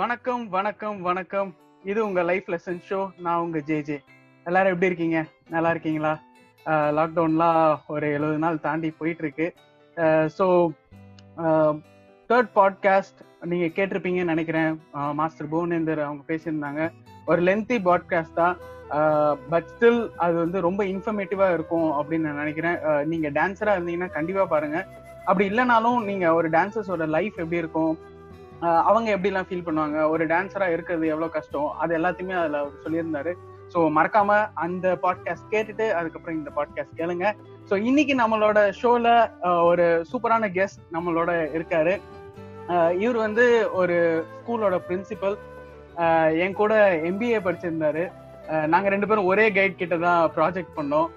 வணக்கம் வணக்கம் வணக்கம். இது உங்க லைஃப் லெசன் ஷோ நான் உங்க ஜே ஜே எல்லாரும் எப்படி இருக்கீங்க? நல்லா இருக்கீங்களா? லாக்டவுன்லாம் ஒரு எழுபது நாள் தாண்டி போயிட்டு இருக்கு ஸோ தேர்ட் பாட்காஸ்ட் நீங்க கேட்டிருப்பீங்கன்னு நினைக்கிறேன். மாஸ்டர் புவனேந்தர் அவங்க பேசியிருந்தாங்க. ஒரு லென்த்தி பாட்காஸ்ட் தான். பட் ஸ்டில் அது வந்து ரொம்ப இன்ஃபர்மேட்டிவா இருக்கும் அப்படின்னு நான் நினைக்கிறேன். நீங்க டான்ஸரா இருந்தீங்கன்னா கண்டிப்பா பாருங்க. அப்படி இல்லைனாலும் நீங்க ஒரு டான்சர்ஸோட லைஃப் எப்படி இருக்கும்? அவங்க எப்படிலாம் ஃபீல் பண்ணுவாங்க? ஒரு டான்ஸரா இருக்கிறது எவ்வளவு கஷ்டம்? அது எல்லாத்தையுமே அதுல சொல்லியிருந்தாரு. ஸோ மறக்காம அந்த பாட்காஸ்ட் கேட்டுட்டு அதுக்கப்புறம் இந்த பாட்காஸ்ட் கேளுங்க. ஸோ இன்னைக்கு நம்மளோட ஷோல ஒரு சூப்பரான கெஸ்ட் நம்மளோட இருக்காரு. இவர் வந்து ஒரு ஸ்கூலோட பிரின்சிபல் என் கூட எம்பிஏ படிச்சிருந்தாரு. நாங்க ரெண்டு பேரும் ஒரே கைட் கிட்ட தான் ப்ராஜெக்ட் பண்ணோம்.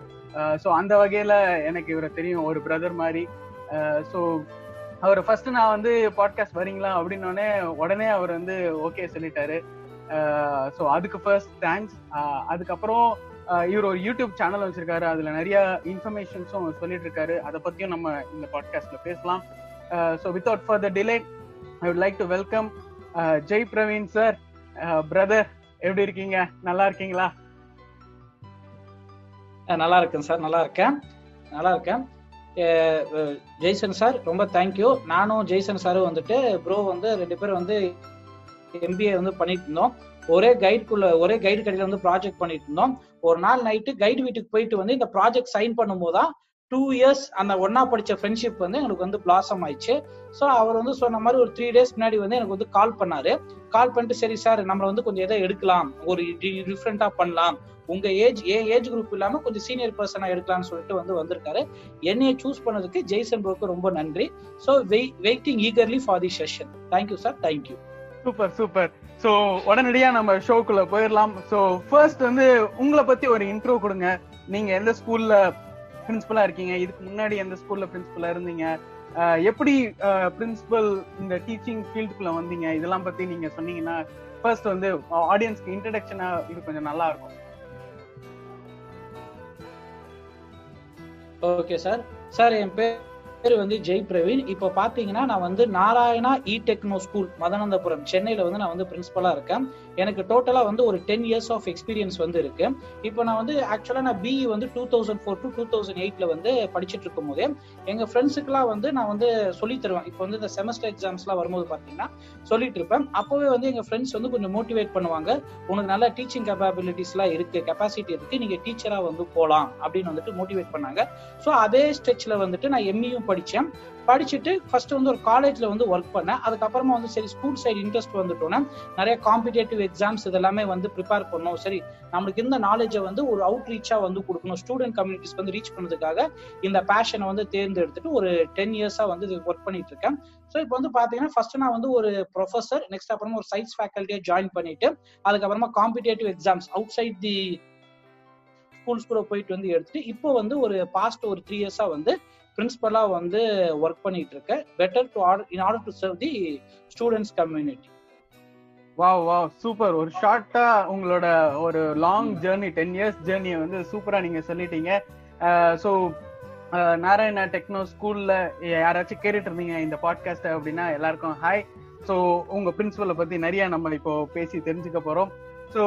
ஸோ அந்த வகையில எனக்கு இவரை தெரியும். ஒரு பிரதர் மாதிரி. ஸோ அவர் ஃபர்ஸ்ட் நான் வந்து பாட்காஸ்ட் வரீங்களா? அப்படின்னோடனே உடனே அவர் வந்து ஓகே சொல்லிட்டாரு. ஸோ அதுக்கு ஃபர்ஸ்ட் தேங்க்ஸ் அதுக்கப்புறம் இவர் ஒரு யூடியூப் சேனல் வச்சிருக்காரு. அதுல நிறைய இன்ஃபர்மேஷன்ஸும் சொல்லிட்டு இருக்காரு அதை பத்தியும் நம்ம இந்த பாட்காஸ்ட்ல பேசலாம். So without further delay I would like to welcome Jai Praveen sir brother எப்படி இருக்கீங்க? நல்லா இருக்கீங்களா? நல்லா இருக்கேன் சார் நல்லா இருக்கேன். நல்லா இருக்கேன். ஜெய்சன் சார் ரொம்ப தேங்க்யூ நானும் ஜெய்சன் சாரும் வந்துட்டு ப்ரோ வந்து ரெண்டு பேரும் வந்து எம்பிஏ வந்து பண்ணிட்டு இருந்தோம். ஒரே கைடுக்குள்ள ஒரே கைடு கடையில வந்து ப்ராஜெக்ட் பண்ணிட்டு இருந்தோம். ஒரு நாள் நைட்டு கைடு வீட்டுக்கு போயிட்டு வந்து இந்த ப்ராஜெக்ட் சைன் பண்ணும்போது தான் டூ இயர்ஸ் அந்த ஒன்னா படிச்ச ஃப்ரெண்ட்ஷிப் வந்து எங்களுக்கு வந்து பிளாசம் ஆயிடுச்சு. ஸோ அவர் வந்து சொன்ன மாதிரி ஒரு த்ரீ டேஸ் முன்னாடி வந்து எனக்கு வந்து கால் பண்ணாரு. கால் பண்ணிட்டு சரி சார் நம்மளை வந்து கொஞ்சம் எதை எடுக்கலாம். ஒரு டிஃப்ரெண்டா பண்ணலாம். உங்க ஏஜ் ஏ ஏஜ் குரூப் இல்லாம கொஞ்சம் சீனியர் பர்சனா எடுக்கலாம்னு சொல்லிட்டு வந்து வந்திருக்காரு. என்னைய சூஸ் பண்ணதுக்கு ஜெய்சன் ப்ரோக்கு ரொம்ப நன்றி. So waiting eagerly for the session thank you sir thank you super super so உடனடியா நம்ம ஷோக்குள்ள போயிடலாம். ஸோ ஃபர்ஸ்ட் வந்து உங்களை பத்தி ஒரு இன்ட்ரோ கொடுங்க. நீங்க எந்த ஸ்கூல்ல பிரின்சிபலா இருக்கீங்க. இதுக்கு முன்னாடி எந்த ஸ்கூல்ல பிரின்சிபலா இருந்தீங்க? எப்படி பிரின்சிபல் இந்த டீச்சிங் ஃபீல்டுக்குள்ள வந்தீங்க? இதெல்லாம் பத்தி நீங்க சொன்னீங்கன்னா ஃபர்ஸ்ட் வந்து ஆடியன்ஸ்க்கு இன்ட்ரடக்ஷனா இது கொஞ்சம் நல்லா இருக்கும். ஓகே சார் சார் என் பேர் பேர் வந்து ஜெய் பிரவீன். இப்போ பார்த்தீங்கன்னா நான் வந்து Narayana e techno school Madanandapuram சென்னையில் வந்து நான் வந்து பிரின்ஸிபலாக இருக்கேன். எனக்கு டோட்டலாக வந்து ஒரு டென் இயர்ஸ் ஆஃப் எக்ஸ்பீரியன்ஸ் வந்து இருக்கு. இப்போ நான் வந்து ஆக்சுவலாக நான் பிஇ வந்து two thousand four to two thousand எயிட்ல வந்து படிச்சுட்டு இருக்கும் போதே எங்கள் ஃப்ரெண்ட்ஸுக்குலாம் வந்து நான் வந்து சொல்லி தருவேன். இப்போ வந்து இந்த செமஸ்டர் எக்ஸாம்ஸ்லாம் வரும்போது பார்த்தீங்கன்னா சொல்லிட்டு இருப்பேன். அப்போவே வந்து எங்கள் ஃப்ரெண்ட்ஸ் வந்து கொஞ்சம் மோட்டிவேட் பண்ணுவாங்க. உனக்கு நல்ல டீச்சிங் கேப்பபிலிட்டிஸ்லாம் இருக்கு கெப்பாசிட்டி இருக்கு நீங்கள் டீச்சராக வந்து போகலாம் அப்படின்னு வந்துட்டு மோட்டிவேட் பண்ணாங்க. ஸோ அதே ஸ்டெச்ல வந்துட்டு நான் எம்இயும் படித்தேன் படிச்சுட்டு ஃபர்ஸ்ட் வந்து ஒரு காலேஜ்ல வந்து ஒர்க் பண்ணேன். அதுக்கப்புறமா வந்து சரி ஸ்கூல் சைடு இன்ட்ரெஸ்ட் வந்துட்டோன்னே நிறைய காம்படிட்டிவ் எக்ஸாம்ஸ் இதெல்லாமே வந்து ப்ரிப்பேர் பண்ணோம். சரி நம்மளுக்கு இந்த நாலேஜை வந்து ஒரு அவுட் ரீச்சாக வந்து கொடுக்கணும். ஸ்டூடெண்ட் கம்யூனிட்டிஸ் வந்து ரீச் பண்ணதுக்காக இந்த பேஷனை வந்து தேர்ந்தெடுத்துட்டு ஒரு டென் இயர்ஸா வந்து இது ஒர்க் பண்ணிட்டு இருக்கேன். ஸோ இப்போ வந்து பார்த்தீங்கன்னா ஃபர்ஸ்ட் நான் வந்து ஒரு ப்ரொஃபஸர் நெக்ஸ்ட் அப்புறமா ஒரு சயின்ஸ் ஃபேக்கல்ட்டியை ஜாயின் பண்ணிட்டு அதுக்கப்புறமா competitive exams outside the schools கூட போயிட்டு வந்து எடுத்துட்டு இப்போ வந்து ஒரு பாஸ்ட் ஒரு த்ரீ இயர்ஸா வந்து பிரின்சிபலா வந்து ஒர்க் பண்ணிட்டு இருக்கேன் better to order in order to serve the students community wow wow super ஒரு ஷார்ட்டா உங்களோட ஒரு லாங் ஜேர்னி டென் இயர்ஸ் ஜேர்னியை வந்து சூப்பரா நீங்க சொல்லிட்டீங்க. ஸோ நாராயணா டெக்னோ ஸ்கூல்ல யாராச்சும் கேட்டுட்டு இருந்தீங்க இந்த பாட்காஸ்ட் அப்படின்னா எல்லாருக்கும் ஹாய் ஸோ உங்க பிரின்சிபலை பத்தி நிறைய நம்ம இப்போ பேசி தெரிஞ்சுக்க போறோம். ஸோ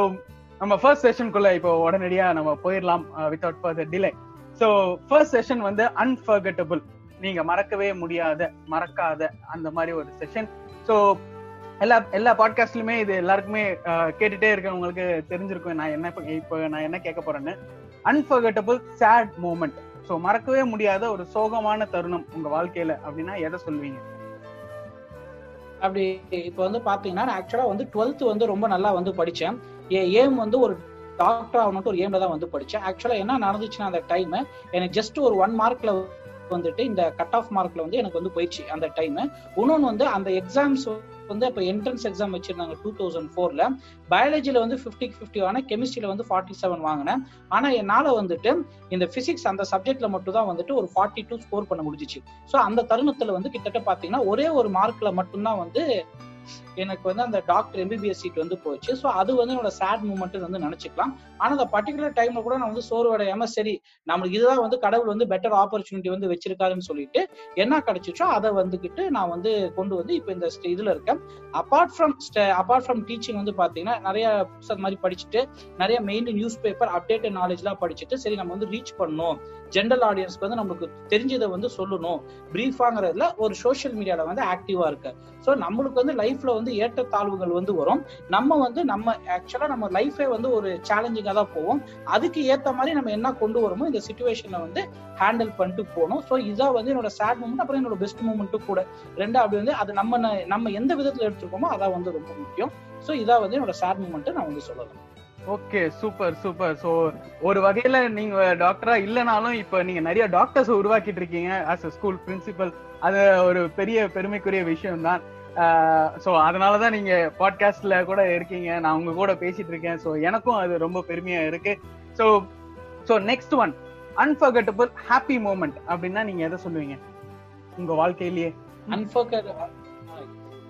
நம்ம ஃபர்ஸ்ட் செஷனுக்குள்ள இப்போ உடனடியா நம்ம போயிடலாம் without further delay so first session வந்து அன்ஃபர்கட்டபிள் நீங்க மறக்கவே முடியாத மறக்காத அந்த மாதிரி ஒரு செஷன் ஸோ எல்லா எல்லா பாட்காஸ்ட்லயுமே இது எல்லாருக்குமே கேட்டுட்டே இருக்கவங்களுக்கு தெரிஞ்சிருக்கும் நான் என்ன இப்போ நான் என்ன கேட்க போறேன்னு. அன்ஃபர்கட்டபிள் சேட் மூமெண்ட் ஸோ மறக்கவே முடியாத ஒரு சோகமான தருணம் உங்க வாழ்க்கையில அப்படின்னா எதை சொல்வீங்க அப்படி இப்போ வந்து பாத்தீங்கன்னா நான் ஆக்சுவலா வந்து டுவெல்த் வந்து ரொம்ப நல்லா வந்து படிச்சேன். என் ஏம் வந்து ஒரு டாக்டர் ஆகணும்ட்டு ஒரு ஏம்ல தான் வந்து படிச்சேன். ஆக்சுவலா என்ன நடந்துச்சுன்னா அந்த டைம் எனக்கு ஜஸ்ட் ஒரு ஒன் மார்க்ல வந்துட்டு இந்த கட் ஆஃப் மார்க்ல வந்து எனக்கு வந்து போயிடுச்சு அந்த டைம் இன்னொன்னு வந்து அந்த எக்ஸாம்ஸ் வந்து இப்போ என்ட்ரன்ஸ் எக்ஸாம் வச்சிருந்தாங்க டூ தௌசண்ட் ஃபோர்ல பயாலஜில வந்து ஃபிஃப்டிக்கு ஃபிஃப்டி வாங்கினேன் கெமிஸ்ட்ரியில வந்து ஃபார்ட்டி செவன் வாங்கினேன். ஆனா என்னால வந்துட்டு இந்த பிசிக்ஸ் அந்த சப்ஜெக்ட்ல மட்டும் தான் வந்துட்டு ஒரு ஃபார்ட்டி டூ ஸ்கோர் பண்ண முடிஞ்சிச்சு. ஸோ அந்த தருணத்துல வந்து கிட்டத்தட்ட பாத்தீங்கன்னா ஒரே ஒரு மார்க்ல மட்டும்தான் வந்து எனக்கு வந்து அந்த டாக்டர் எம்பிபிஎஸ் சீட் வந்து போச்சு. ஸோ அது வந்து என்னோட சேட் மூமெண்ட் வந்து நினைச்சுக்கலாம். ஆனா அந்த பர்டிகுலர் டைம்ல கூட நான் வந்து சோர்வடையாம சரி நம்மளுக்கு இதுதான் வந்து கடவுள் வந்து பெட்டர் ஆப்பர்ச்சுனிட்டி வந்து வச்சிருக்காருன்னு சொல்லிட்டு என்ன கிடைச்சிச்சோ அதை வந்துகிட்டு நான் வந்து கொண்டு வந்து இப்போ இந்த இதுல இருக்கேன். Apart from apart from teaching வந்து பாத்தீங்கன்னா நிறைய புக்ஸ் மாதிரி படிச்சுட்டு நிறைய மெயின் நியூஸ் பேப்பர் அப்டேட்டட் நாலேஜ்லாம் படிச்சுட்டு சரி நம்ம வந்து ரீச் பண்ணணும். ஜென்ரல் ஆடியன்ஸ்க்கு வந்து நமக்கு தெரிஞ்சதை வந்து சொல்லணும். பிரீஃபாங்கிறதுல ஒரு சோஷியல் மீடியாவில் வந்து ஆக்டிவா இருக்கு. ஸோ நம்மளுக்கு வந்து லைஃப்ல வந்து ஏற்றத்தாழ்வுகள் வந்து வரும். நம்ம வந்து நம்ம ஆக்சுவலா நம்ம லைஃபே வந்து ஒரு சேலஞ்சிங்காக தான் போவோம் அதுக்கு ஏற்ற மாதிரி நம்ம என்ன கொண்டு வரோமோ இந்த சுச்சுவேஷனை வந்து ஹேண்டில் பண்ணிட்டு போகணும். ஸோ இதான் வந்து என்னோட சேட் மூமெண்ட் அப்புறம் என்னோட பெஸ்ட் மூமெண்ட்டும் கூட. ரெண்டு அப்படி வந்து அது நம்ம நம்ம எந்த விதத்தில் எடுத்துருக்கோமோ அதான் வந்து ரொம்ப முக்கியம். ஸோ இதான் வந்து என்னோட சேட் மூமெண்ட்டை நான் வந்து சொல்லலாம் ஓகே சூப்பர் சூப்பர் சோ ஒரு வகையில நீங்க டாக்டரா இல்லனாலும் இப்ப நீங்க நிறைய டாக்டர்ஸ் உருவாக்கிட்டு இருக்கீங்க ஆஸ் அ ஸ்கூல் பிரின்சிபல் அது ஒரு பெரிய பெருமைக்குரிய விஷயம் தான் ஸோ அதனாலதான் நீங்க பாட்காஸ்ட்ல கூட இருக்கீங்க. நான் உங்க கூட பேசிட்டு இருக்கேன் ஸோ எனக்கும் அது ரொம்ப பெருமையா இருக்கு. So so next one unforgettable happy moment அப்படின்னா நீங்க எதை சொல்லுவீங்க? உங்க வாழ்க்கையிலேயே. அன்ஃபர்கட்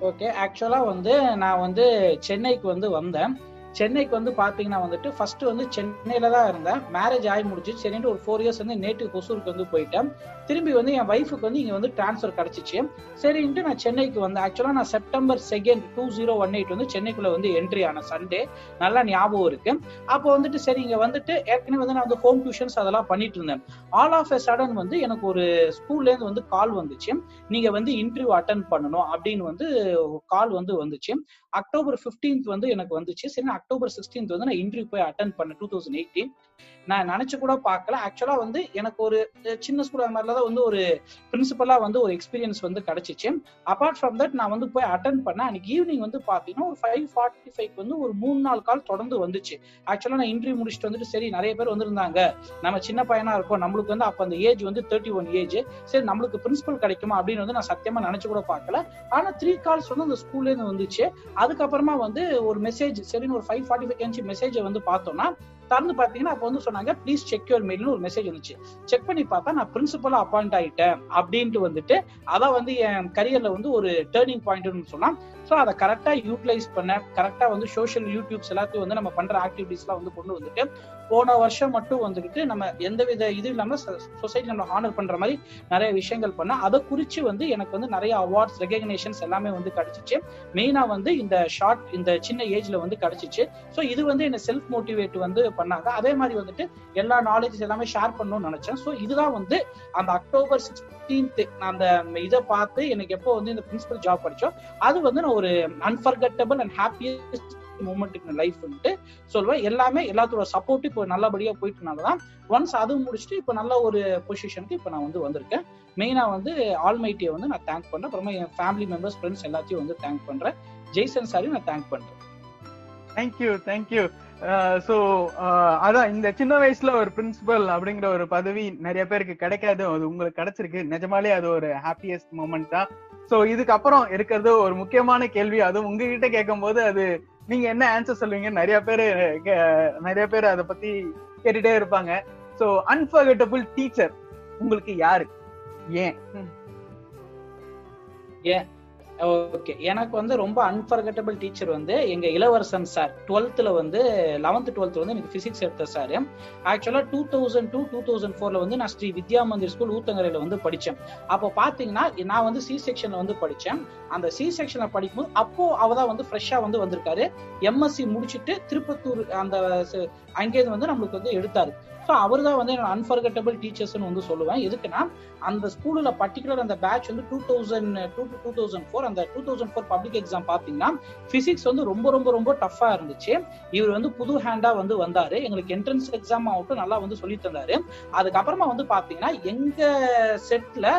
ஓகே ஆக்சுவலா வந்து நான் வந்து சென்னைக்கு வந்து வந்தேன். சென்னைக்கு வந்து பார்த்தீங்கன்னா வந்துட்டு ஃபர்ஸ்ட் வந்து சென்னையில தான் இருந்தேன். மேரேஜ் ஆகி முடிச்சு சரின்ட்டு ஒரு ஃபோர் இயர்ஸ் வந்து நேட்டிவ் கொசூருக்கு வந்து போயிட்டேன். திரும்பி வந்து என் ஒய்ஃபுக்கு வந்து இங்கே வந்து டிரான்ஸ்ஃபர் கிடச்சிச்சு. சரின்ட்டு நான் சென்னைக்கு வந்து ஆக்சுவலாக நான் September second two zero one eight வந்து சென்னைக்குள்ள வந்து என்ட்ரி ஆன சண்டே நல்லா ஞாபகம் இருக்கு. அப்போ வந்துட்டு சரி இங்கே வந்துட்டு ஏற்கனவே வந்து நான் வந்து ஹோம் டியூஷன்ஸ் அதெல்லாம் பண்ணிட்டு இருந்தேன். ஆல் ஆஃப் எ சடன் வந்து எனக்கு ஒரு ஸ்கூல்லேருந்து வந்து கால் வந்துச்சு. நீங்கள் வந்து இன்டர்வியூ அட்டன் பண்ணணும் அப்படின்னு வந்து கால் வந்து வந்துச்சு. அக்டோபர் 15th வந்து எனக்கு வந்துச்சு. சரி அக்டோபர் சிக்ஸ்டீன்த் வந்து நான் இன்டர்வியூ போய் அட்டன் பண்ணேன். டூ தௌசண்ட் எயிட்டீன் நான் நினைச்சு கூட பார்க்கல. ஆக்சுவலா வந்து எனக்கு ஒரு சின்ன ஸ்கூல் அந்த மாதிரிலாம் தான் வந்து ஒரு பிரின்சிபலா வந்து ஒரு எக்ஸ்பீரியன்ஸ் வந்து கிடைச்சிச்சு. அபார்ட் ஃப்ரம் தட் நான் வந்து போய் அட்டன் பண்ணேன். அன்னைக்கு ஈவினிங் வந்து பாத்தீங்கன்னா ஒரு ஃபைவ் ஃபார்ட்டி ஃபைவ் வந்து ஒரு மூணு நாள் கால் தொடர்ந்து வந்துச்சு. ஆக்சுவலா நான் இன்டர்வியூ முடிச்சுட்டு வந்துட்டு சரி நிறைய பேர் வந்திருந்தாங்க. நம்ம சின்ன பையனா இருக்கோம். நம்மளுக்கு வந்து அப்ப அந்த ஏஜ் வந்து தேர்ட்டி ஒன் ஏஜ் சரி நம்மளுக்கு பிரின்சிபல் கிடைக்குமா அப்படின்னு வந்து நான் சத்தியமா நினைச்சு கூட பார்க்கல. ஆனா த்ரீ கால்ஸ் வந்து அந்த ஸ்கூல்ல இருந்து வந்துச்சு. அதுக்கப்புறமா வந்து ஒரு மெசேஜ் சரின்னு ஒரு ஃபைவ் ஃபார்ட்டி ஃபைவ் மெசேஜை வந்து பார்த்தோம்னா திறந்து பாத்தீங்கன்னா அப்போ வந்து சொன்னாங்க ப்ளீஸ் செக் யுவர் மெயில்னு ஒரு மெசேஜ் வந்துச்சு. செக் பண்ணி பார்த்தா நான் பிரின்சிபலா அப்பாயிண்ட் ஆயிட்டேன். அப்படின்ட்டு வந்துட்டு அதான் வந்து என் கரியர்ல வந்து ஒரு டேர்னிங் பாயிண்ட்னு சொல்லலாம் ஸோ அதை கரெக்டா யூட்டிலைஸ் பண்ண கரெக்டா வந்து சோஷியல் யூடியூப்ஸ் எல்லாத்தையும் வந்து நம்ம பண்ற ஆக்டிவிட்டிஸ்லாம் வந்து கொண்டு வந்துட்டு போன வருஷம் மட்டும் வந்துக்கிட்டு நம்ம எந்தவித இது இல்லாம சொசைட்டி நம்ம ஹானர் பண்ற மாதிரி நிறைய விஷயங்கள் பண்ண அதை குறிச்சு வந்து எனக்கு வந்து நிறைய அவார்ட்ஸ் ரெகக்னேஷன்ஸ் எல்லாமே வந்து கிடைச்சிச்சு. மெயினா வந்து இந்த ஷார்ட் இந்த சின்ன ஏஜ்ல வந்து கிடைச்சிச்சு. ஸோ இது வந்து என்ன செல்ஃப் மோட்டிவேட் வந்து பண்ணாங்க. அதே மாதிரி வந்துட்டு எல்லா நாலேஜஸ் எல்லாமே ஷேர் பண்ணணும்னு நினைச்சேன். ஸோ இதுதான் வந்து அந்த அக்டோபர் சிக்ஸ்டீன்த் அந்த இதை பார்த்து எனக்கு எப்போ வந்து இந்த பிரின்சிபல் ஜாப் படிச்சோம் அது வந்து நான் ஒரு unforgettable and happiest moment in life வந்துட்டு சொல்லுவேன் எல்லாமே எல்லாத்தோட சப்போர்ட் இப்போ நல்லபடியா போயிட்டுனாலதான் ஒன்ஸ் அது முடிச்சுட்டு இப்போ நல்ல ஒரு பொசிஷனுக்கு இப்போ நான் வந்து வந்திருக்கேன். மெயினா வந்து ஆல்மைட்டியை வந்து நான் தேங்க் பண்றேன். அப்புறமா என் ஃபேமிலி மெம்பர்ஸ் ஃப்ரெண்ட்ஸ் எல்லாத்தையும் வந்து தேங்க் பண்றேன். ஜெய்சன் சாரையும் நான் தேங்க் பண்றேன். தேங்க்யூ தேங்க்யூ ஸோ அதான் இந்த சின்ன வயசுல ஒரு பிரின்சிபல் அப்படிங்கிற ஒரு பதவி நிறைய பேருக்கு கிடைக்காது. அது உங்களுக்கு கிடைச்சிருக்கு. நிஜமாலே அது ஒரு ஹாப்பியஸ்ட் மூமெண்ட் தான். ஸோ இதுக்கப்புறம் இருக்கிறது ஒரு முக்கியமான கேள்வி. அதுவும் உங்ககிட்ட கேட்கும் போது அது நீங்க என்ன ஆன்சர் சொல்லுவீங்க நிறைய பேர் நிறைய பேர் அதை பத்தி கேட்டுட்டே இருப்பாங்க. சோ அன்பர்கட்டபிள் டீச்சர் உங்களுக்கு யாரு? ஏன்? ஓகே எனக்கு வந்து ரொம்ப அன்ஃபர்கட்டபிள் டீச்சர் வந்து எங்க இளவரசன் சார் டுவெல்த்ல வந்து லெவன்த் டுவெல்த் வந்து எனக்கு பிசிக்ஸ் எடுத்த sir actually two thousand two to thousand ஃபோர்ல வந்து நான் ஸ்ரீ வித்யா மந்திர் ஸ்கூல் ஊத்தங்கரையில வந்து படிச்சேன். அப்போ பாத்தீங்கன்னா நான் வந்து சி செக்ஷன்ல வந்து படிச்சேன். அந்த சி செக்ஷன்ல படிக்கும்போது அப்போ அவ தான் வந்து ஃப்ரெஷ்ஷா வந்து வந்திருக்காரு. எம்எஸ்சி முடிச்சுட்டு திருப்பத்தூர் அந்த அங்கேருந்து வந்து நம்மளுக்கு வந்து எடுத்தாரு. ஸோ அவர் தான் வந்து என்னோட அன்ஃபர்கட்டபிள் டீச்சர்ஸ்னு வந்து சொல்லுவேன். எதுக்குன்னா அந்த ஸ்கூலில் பர்டிகுலர் அந்த பேட்ச் வந்து two thousand two to two thousand four அந்த two thousand four public exam பார்த்தீங்கன்னா ஃபிசிக்ஸ் வந்து ரொம்ப ரொம்ப ரொம்ப டஃப்பாக இருந்துச்சு. இவர் வந்து புது ஹேண்டாக வந்து வந்தார். எங்களுக்கு என்ட்ரன்ஸ் எக்ஸாம் ஆகட்டும் நல்லா வந்து சொல்லி தந்தாரு. அதுக்கப்புறமா வந்து பார்த்தீங்கன்னா எங்கள் செட்டில்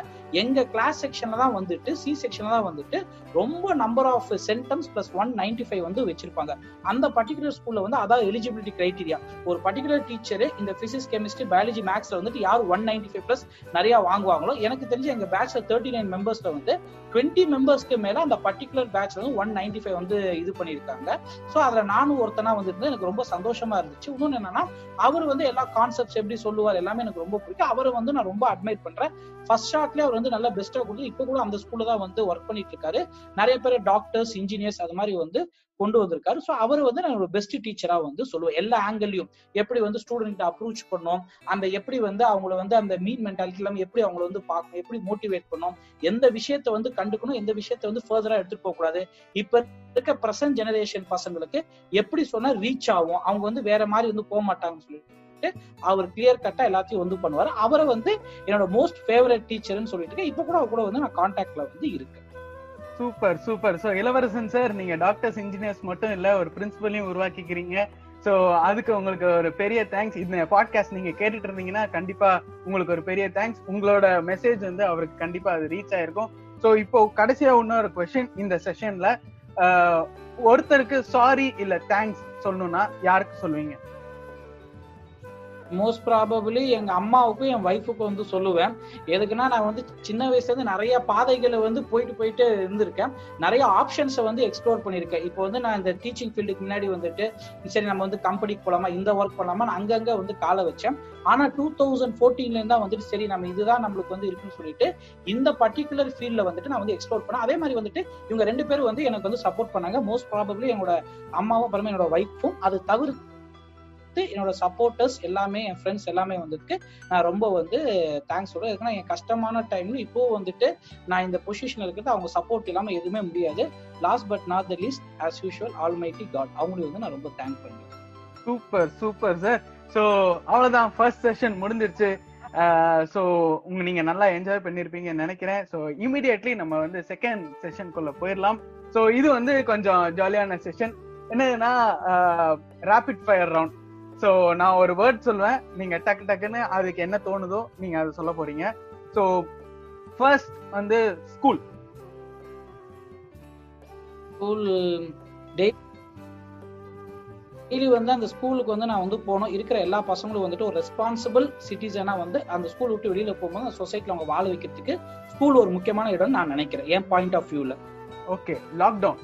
எங்க கிளாஸ் செக்ஷன்ல தான் வந்துட்டு சி செக்ஷன்ல தான் வந்துட்டு ரொம்ப number of centums plus one ninety five வந்து வச்சிருப்பாங்க. அந்த பர்டிகுலர் ஸ்கூல்ல வந்து அதான் எலிஜிபிலிட்டி கிரைட்டீரியா ஒரு பர்டிகுலர் டீச்சர் இந்த பிசிக்ஸ் கெமிஸ்ட்ரி பயாலஜி மேக்ஸ்ல வந்துட்டு யார் ஒன் நைன்டி ஃபைவ் பிளஸ் நிறைய வாங்குவாங்களோ எனக்கு தெரிஞ்சு எங்க பேட்ச்ல தேர்ட்டி நைன் மெம்பர்ஸ்ல வந்து டுவெண்ட்டி மெம்பர்ஸ்க்கு மேல அந்த பர்டிகுலர் பேட்ச்ல வந்து ஒன் நைன்டி ஃபைவ் வந்து இது பண்ணியிருக்காங்க. ஸோ அதுல நானும் ஒருத்தனா வந்துருந்து எனக்கு ரொம்ப சந்தோஷமா இருந்துச்சு. இன்னொன்று என்னன்னா அவர் வந்து எல்லா கான்செப்ட்ஸ் எப்படி சொல்லுவார் எல்லாமே எனக்கு ரொம்ப பிடிக்கும். அவரை வந்து நான் ரொம்ப அட்மைட் பண்றேன். ஃபர்ஸ்ட் ஷாட்லேயே அவர் வந்து நல்லா பெஸ்டா கொடுத்து இப்ப கூட அந்த ஸ்கூல்ல தான் வந்து ஒர்க் பண்ணிட்டு இருக்காரு நிறைய பேர் டாக்டர்ஸ் இன்ஜினியர்ஸ் அது மாதிரி வந்து கொண்டு வந்திருக்காரு. ஸோ அவர் வந்து நான் பெஸ்ட் டீச்சரா வந்து சொல்லுவோம் எல்லா ஆங்கிள்லயும் எப்படி வந்து ஸ்டூடெண்ட் அப்ரோச் பண்ணோம் அந்த எப்படி வந்து அவங்கள வந்து அந்த மீன் மென்டாலிட்டி இல்லாம எப்படி அவங்கள வந்து பார்க்கணும் எப்படி மோட்டிவேட் பண்ணோம் எந்த விஷயத்த வந்து கண்டுக்கணும் எந்த விஷயத்த வந்து ஃபர்தரா எடுத்துட்டு போக கூடாது. இப்ப இருக்க ப்ரெசன்ட் ஜெனரேஷன் பசங்களுக்கு எப்படி சொன்னா ரீச் ஆகும் அவங்க வந்து வேற மாதிரி வந்து போக மாட்டாங்கன்னு சொல்லிட்டு அவர் கிளியர் கட்டா எல்லாத்தையும் வந்து பண்ணுவாரு. அவரை வந்து என்னோட மோஸ்ட் ஃபேவரட் டீச்சர்னு சொல்லிட்டு இப்ப கூட அவர் கூட வந்து நான் கான்டாக்ட்ல வந்து இருக்கேன். Super super. So Ilavarasan sir நீங்க டாக்டர்ஸ் இன்ஜினியர்ஸ் மட்டும் இல்ல ஒரு பிரின்சிபலையும் உருவாக்கிக்கிறீங்க. சோ அதுக்கு உங்களுக்கு ஒரு பெரிய தேங்க்ஸ் இந்த பாட்காஸ்ட் நீங்க கேட்டுட்டு இருந்தீங்கன்னா கண்டிப்பா உங்களுக்கு ஒரு பெரிய தேங்க்ஸ் உங்களோட மெசேஜ் வந்து அவருக்கு கண்டிப்பா அது ரீச் ஆயிருக்கும். சோ இப்போ கடைசியா இன்னொரு கொஸ்டின் இந்த செஷன்ல ஒருத்தருக்கு சாரி இல்ல தேங்க்ஸ் சொல்லணும்னா யாருக்கு சொல்லுவீங்க மோஸ்ட் ப்ராபபிளி எங்க அம்மாவுக்கும் என் ஒய்ஃபுக்கும் வந்து சொல்லுவேன். எதுக்குன்னா நான் வந்து சின்ன வயசுல இருந்து நிறைய பாதைகளை வந்து போயிட்டு போயிட்டு இருந்திருக்கேன். நிறைய ஆப்ஷன்ஸை வந்து எக்ஸ்ப்ளோர் பண்ணியிருக்கேன். இப்போ வந்து நான் இந்த டீச்சிங் ஃபீல்டுக்கு முன்னாடி வந்துட்டு சரி நம்ம வந்து கம்பெனிக்கு போலாமா இந்த ஒர்க் பண்ணலாமா நான் அங்கங்க வந்து காலை வச்சேன். ஆனா டூ தௌசண்ட் ஃபோர்டீன்ல இருந்தா வந்துட்டு சரி நம்ம இதுதான் நம்மளுக்கு வந்து இருக்குன்னு சொல்லிட்டு இந்த பர்டிகுலர் ஃபீல்ட்ல வந்துட்டு நான் வந்து எக்ஸ்ப்ளோர் பண்ணேன். அதே மாதிரி வந்துட்டு இவங்க ரெண்டு பேரும் வந்து எனக்கு வந்து சப்போர்ட் பண்ணாங்க. மோஸ்ட் ப்ராபப்ளி என்னோட அம்மாவும் அப்புறமே என்னோட ஒய்ஃபும் அது பார்த்து என்னோட சப்போர்ட்டர்ஸ் எல்லாமே என் ஃப்ரெண்ட்ஸ் எல்லாமே வந்துட்டு நான் ரொம்ப வந்து தேங்க்ஸ் சொல்றேன் ஏன்னா என் கஷ்டமான டைம்ல இப்போ வந்துட்டு நான் இந்த பொசிஷன்ல இருக்கிறது அவங்க சப்போர்ட் இல்லாம எதுவுமே முடியாது. Last but not the least as usual almighty god அவங்களுக்கு வந்து நான் ரொம்ப தேங்க் பண்ணுவேன் சூப்பர் சூப்பர் சார் ஸோ அவ்வளோதான் ஃபர்ஸ்ட் செஷன் முடிஞ்சிருச்சு. ஸோ உங்க நீங்க நல்லா என்ஜாய் பண்ணிருப்பீங்கன்னு நினைக்கிறேன். ஸோ இமீடியட்லி நம்ம வந்து செகண்ட் செஷனுக்குள்ள போயிடலாம் ஸோ இது வந்து கொஞ்சம் ஜாலியான செஷன் என்னதுன்னா ரேபிட் ஃபயர் ரவுண்ட் ஸோ நான் ஒரு வேர்ட் சொல்லுவேன் நீங்க டக்கு டக்குன்னு அதுக்கு என்ன தோணுதோ நீங்க அதை சொல்ல போறீங்க. ஸோ ஃபர்ஸ்ட் வந்து ஸ்கூல் ஸ்கூல் டெய்லி வந்து அந்த ஸ்கூலுக்கு வந்து நான் வந்து போனோம். இருக்கிற எல்லா பசங்களும் வந்துட்டு ஒரு ரெஸ்பான்சிபிள் சிட்டிசனா வந்து அந்த ஸ்கூல் விட்டு வெளியில போகும்போது அந்த சொசைட்டில அவங்க வாழ வைக்கிறதுக்கு ஸ்கூல் ஒரு முக்கியமான இடம் நான் நினைக்கிறேன். என் பாயிண்ட் ஆஃப் வியூல ஓகே லாக்டவுன்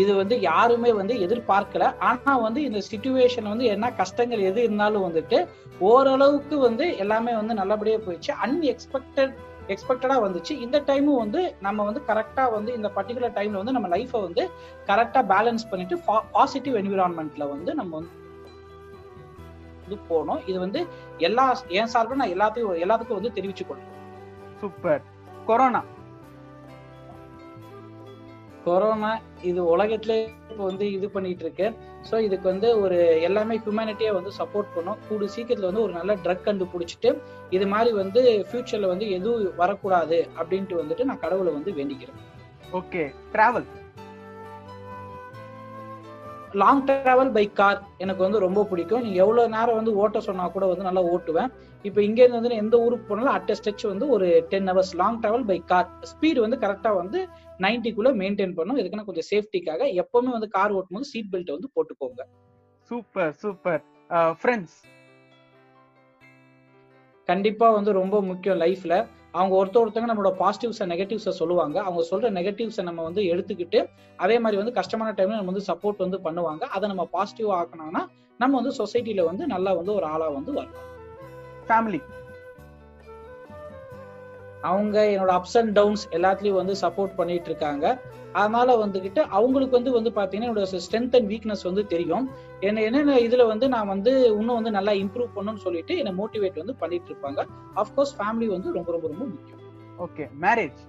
இது வந்து யாருமே வந்து எதிர்பார்க்கல. ஆனா வந்து இந்த சுச்சுவேஷன் வந்து என்ன கஷ்டங்கள் எது இருந்தாலும் வந்துட்டு ஓரளவுக்கு வந்து எல்லாமே வந்து நல்லபடியா போயிடுச்சு. அன்எக்ஸ்பெக்டட் எக்ஸ்பெக்டடா வந்துச்சு. இந்த டைமும் வந்து நம்ம வந்து கரெக்டா வந்து இந்த பர்டிகுலர் டைம்ல வந்து நம்ம லைஃபை வந்து கரெக்டா பேலன்ஸ் பண்ணிட்டு பாசிட்டிவ் என்விரான்மெண்ட்ல வந்து நம்ம வந்து போனோம். இது வந்து எல்லா என் சார்பில் நான் எல்லாத்தையும் எல்லாத்துக்கும் வந்து தெரிவிச்சு கொள்றேன் சூப்பர். கொரோனா. கொரோனா இது உலகத்திலே இப்போ வந்து இது பண்ணிட்டு இருக்கு ஸோ இதுக்கு வந்து ஒரு எல்லாமே ஹியூமனிட்டியா வந்து சப்போர்ட் பண்ணும். கூடு சீக்கிரத்துல வந்து ஒரு நல்ல ட்ரக் கண்டுபிடிச்சிட்டு இது மாதிரி வந்து ஃபியூச்சர்ல வந்து எதுவும் வரக்கூடாது அப்படின்ட்டு வந்துட்டு நான் கடவுளை வந்து வேண்டிக்கிறேன். Okay travel long travel by car எனக்கு வந்து ரொம்ப பிடிக்கும். நீங்க எவ்வளவு நேரம் வந்து ஓட்ட சொன்னா கூட வந்து நல்லா ஓட்டுவேன். இப்போ இங்க இருந்து வந்து எந்த ஊருக்கு போனாலும் அட் ஸ்ட்ரெச் வந்து ஒரு ten hours long travel by car speed வந்து கரெக்டா வந்து நைன்டிக்குள்ள மெயின்டைன் பண்ணும். இதுக்குன்னா கொஞ்சம் சேஃப்டிக்காக எப்பவுமே வந்து கார் ஓட்டும் போது சீட் பெல்ட் வந்து போட்டுக்கோங்க. சூப்பர் சூப்பர் ஃப்ரெண்ட்ஸ் கண்டிப்பா வந்து ரொம்ப முக்கியம் லைஃப்ல அவங்க ஒருத்த ஒருத்தங்க நம்மளோட பாசிட்டிவ்ஸ் நெகட்டிவ்ஸை சொல்லுவாங்க. அவங்க சொல்ற நெகட்டிவ்ஸை நம்ம வந்து எடுத்துக்கிட்டு அதே மாதிரி வந்து கஷ்டமான டைம்ல நம்ம வந்து சப்போர்ட் வந்து பண்ணுவாங்க. அதை நம்ம பாசிட்டிவ் ஆக்கணும்னா நம்ம வந்து சொசைட்டில வந்து நல்லா வந்து ஒரு ஆளா வந்து வரலாம் ஃபேமிலி அவங்க என்னோட அப்ஸ் அண்ட் டவுன்ஸ் எல்லாத்துலயும் வந்து சப்போர்ட் பண்ணிட்டு இருக்காங்க. அதனால வந்துகிட்டு அவங்களுக்கு வந்து வந்து பாத்தீங்கன்னா என்னோட ஸ்ட்ரென்த் அண்ட் வீக்னஸ் வந்து தெரியும். என்ன என்னென்ன இதுல வந்து நான் வந்து இன்னும் வந்து நல்லா இம்ப்ரூவ் பண்ணணும்னு சொல்லிட்டு என்ன மோட்டிவேட் வந்து பண்ணிட்டு இருப்பாங்க. அஃப்கோர்ஸ் ஃபேமிலி வந்து ரொம்ப ரொம்ப ரொம்ப முக்கியம். ஓகே மேரேஜ்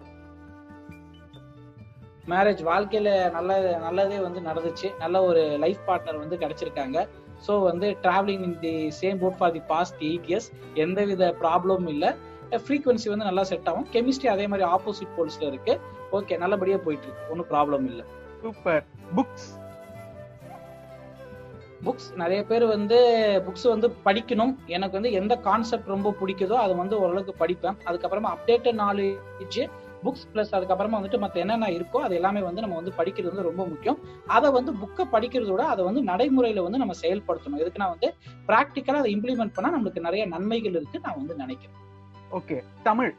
மேரேஜ் வாழ்க்கையில நல்ல நல்லதே வந்து நடந்துச்சு. நல்ல ஒரு லைஃப் பார்ட்னர் வந்து கிடைச்சிருக்காங்க. ஸோ வந்து travelling in the same boat for the past eight years எந்தவித ப்ராப்ளமும் இல்லை. ஃப்ரீக்வன்சி வந்து நல்லா செட் ஆகும். கெமிஸ்ட்ரி அதே மாதிரி ஆப்போசிட் போல்ஸ்ல இருக்கு. ஓகே நல்லபடியா போயிட்டு இருக்கு. ஒன்றும் ப்ராப்ளம் இல்லை. சூப்பர் புக்ஸ் புக்ஸ் நிறைய பேர் வந்து புக்ஸ் வந்து படிக்கணும். எனக்கு வந்து எந்த கான்செப்ட் ரொம்ப பிடிக்குதோ அதை வந்து ஓரளவுக்கு படிப்பேன். அதுக்கப்புறமா அப்டேட்டட் நாலேஜ் புக்ஸ் பிளஸ் அதுக்கப்புறமா வந்துட்டு மற்ற என்னென்ன இருக்கோ அது எல்லாமே வந்து நம்ம வந்து படிக்கிறது வந்து ரொம்ப முக்கியம். அதை வந்து புக்கை படிக்கிறதோட அதை வந்து நடைமுறையில வந்து நம்ம செயல்படுத்தணும். இதுக்கு நான் வந்து ப்ராக்டிக்கலா அதை இம்ப்ளிமெண்ட் பண்ணா நம்மளுக்கு நிறைய நன்மைகள் இருக்கு நான் வந்து நினைக்கிறேன். ஓகே தமிழ்.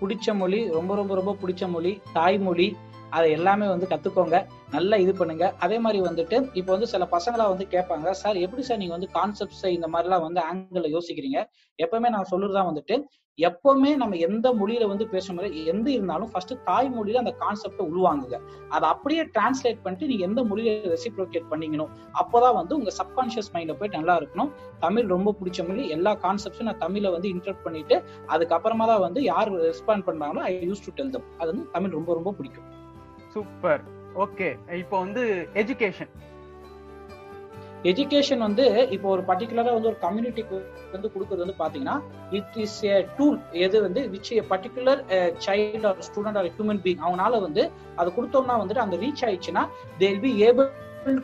பிடிச்ச மொழி ரொம்ப ரொம்ப ரொம்ப பிடிச்ச மொழி தாய்மொழி அதை எல்லாமே வந்து கத்துக்கோங்க. நல்லா இது பண்ணுங்க. அதே மாதிரி வந்துட்டு இப்போ வந்து சில பசங்களா வந்து கேட்பாங்க சார் எப்படி சார் நீங்க வந்து கான்செப்ட்ஸ் இந்த மாதிரிலாம் வந்து ஆங்கிள் யோசிக்கிறீங்க? எப்பவுமே நான் சொல்றதுதான் வந்துட்டு எப்பவுமே நம்ம எந்த மொழியில வந்து பேசும்போது எந்த இருந்தாலும் ஃபர்ஸ்ட் தாய்மொழியில அந்த கான்செப்டை உள்வாங்குங்க. அதை அப்படியே டிரான்ஸ்லேட் பண்ணிட்டு நீங்க எந்த மொழியில ரெசிப்ரோகேட் பண்ணீங்கணும் அப்போதான் வந்து உங்க சப்கான்சியஸ் மைண்ட்ல போயிட்டு நல்லா இருக்கணும். தமிழ் ரொம்ப பிடிச்ச மொழி. எல்லா கான்செப்ட்ஸும் நான் தமிழ்ல வந்து இன்டர்ட் பண்ணிட்டு அதுக்கப்புறமா தான் வந்து யார் ரெஸ்பாண்ட் பண்றாங்களோ I use to tell them அது வந்து தமிழ் ரொம்ப ரொம்ப பிடிக்கும். சூப்பர் ஓகே இப்போ வந்து எஜுகேஷன் எஜுகேஷன் வந்து இப்போ ஒரு பர்டிகுலரா வந்து ஒரு கம்யூனிட்டிக்கு வந்து கொடுக்கறது வந்து பாத்தீங்கன்னா இட் இஸ் ஏ டூல் எது வந்து which a particular child or student or human being அவனால வந்து அது கொடுத்தோம்னா வந்துட்டு அந்த ரீச் ஆயிடுச்சுன்னா they'll be able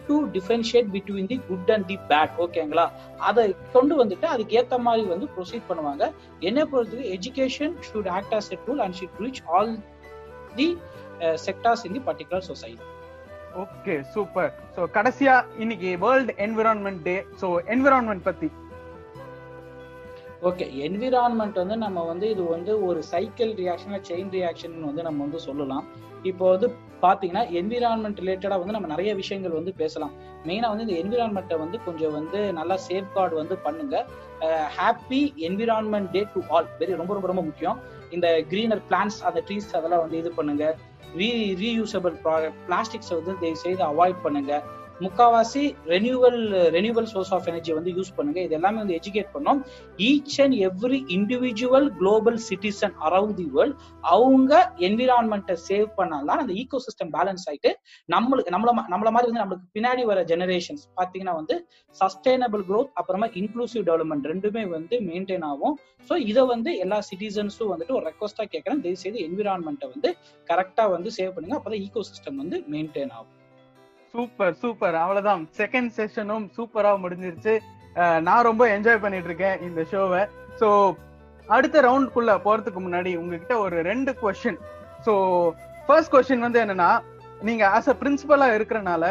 to differentiate between the good and the bad ஓகேங்களா அதை கொண்டு வந்துட்டு அதுக்கு ஏத்த மாதிரி வந்து ப்ரொசீட் பண்ணுவாங்க. என்ன பொறுத்தவரைக்கும் education should act as a tool and should reach all the sectors in the particular society okay super so கடைசியா இன்னைக்கு world environment day so environment பத்தி. ஓகே என்விரான்மெண்ட் வந்து நம்ம வந்து இது வந்து ஒரு சைக்கிள் ரியாக்ஷன் செயின் ரியாக்ஷன் வந்து நம்ம வந்து சொல்லலாம். இப்போ வந்து பாத்தீங்கன்னா என்விரான்மெண்ட் ரிலேட்டடா வந்து நம்ம நிறைய விஷயங்கள் வந்து பேசலாம். மெயினா வந்து இந்த என்விரான்மெண்ட்டை வந்து கொஞ்சம் வந்து நல்லா சேஃப் கார்டு வந்து பண்ணுங்க. Happy environment day to all very ரொம்ப ரொம்ப ரொம்ப முக்கியம். இந்த கிரீனர் பிளான்ஸ் அந்த ட்ரீஸ் அதெல்லாம் வந்து இது பண்ணுங்க. ரீ ரீயூசபிள் பிளாஸ்டிக்ஸை வந்து தயவு செய்து அவாய்ட் பண்ணுங்க. முக்காவாசி renewal renewal source of energy வந்து யூஸ் பண்ணுங்க. இது எல்லாமே வந்து எஜுகேட் பண்ணோம். Each and every individual global citizen around the world அவங்க என்விரான்மெண்ட்டை சேவ் பண்ணாதான் அந்த ஈகோ சிஸ்டம் பேலன்ஸ் ஆயிட்டு நம்மளுக்கு நம்மள நம்மள மாதிரி வந்து நம்மளுக்கு பின்னாடி வர ஜெனரேஷன்ஸ் பாத்தீங்கன்னா வந்து சஸ்டைனபிள் க்ரோத் அப்புறமா இன்க்ளூசிவ் டெவலப்மெண்ட் ரெண்டுமே வந்து மெயின்டைன் ஆகும். ஸோ இதை வந்து எல்லா சிட்டிசன்ஸும் வந்துட்டு ஒரு ரெக்வஸ்டா கேட்கறேன். தயவு செய்து என்விரான்மெண்ட்டை வந்து கரெக்டா வந்து சேவ் பண்ணுங்க. அப்பதான் ஈகோ சிஸ்டம் வந்து மெயின்டைன் ஆகும். Super super. அவ்வளவுதான். செகண்ட் செஷனும் சூப்பரா முடிஞ்சிருச்சு. நான் ரொம்ப என்ஜாய் பண்ணிட்டு இருக்கேன் இந்த ஷோவை ஸோ அடுத்த ரவுண்ட்குள்ள போறதுக்கு முன்னாடி உங்ககிட்ட ஒரு ரெண்டு கொஸ்டின் ஸோ ஃபர்ஸ்ட் கொஸ்டின் வந்து என்னன்னா நீங்க ஆஸ் அ பிரின்சிபலா இருக்கிறனால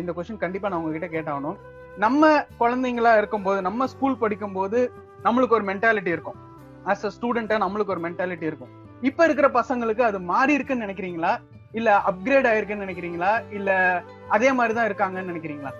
இந்த கொஸ்டின் கண்டிப்பா நான் உங்ககிட்ட கேட்டாகணும். நம்ம குழந்தைங்களா இருக்கும்போது நம்ம ஸ்கூல் படிக்கும்போது நம்மளுக்கு ஒரு மென்டாலிட்டி இருக்கும். ஆஸ் அ ஸ்டூடெண்டா நம்மளுக்கு ஒரு மென்டாலிட்டி இருக்கும். இப்ப இருக்கிற பசங்களுக்கு அது மாறி இருக்குன்னு நினைக்கிறீங்களா? இல்ல அப்கிரேட் ஆயிருக்குன்னு நினைக்கிறீங்களா? இல்ல அதே மாதிரிதான் இருக்காங்கன்னு நினைக்கிறீங்களா?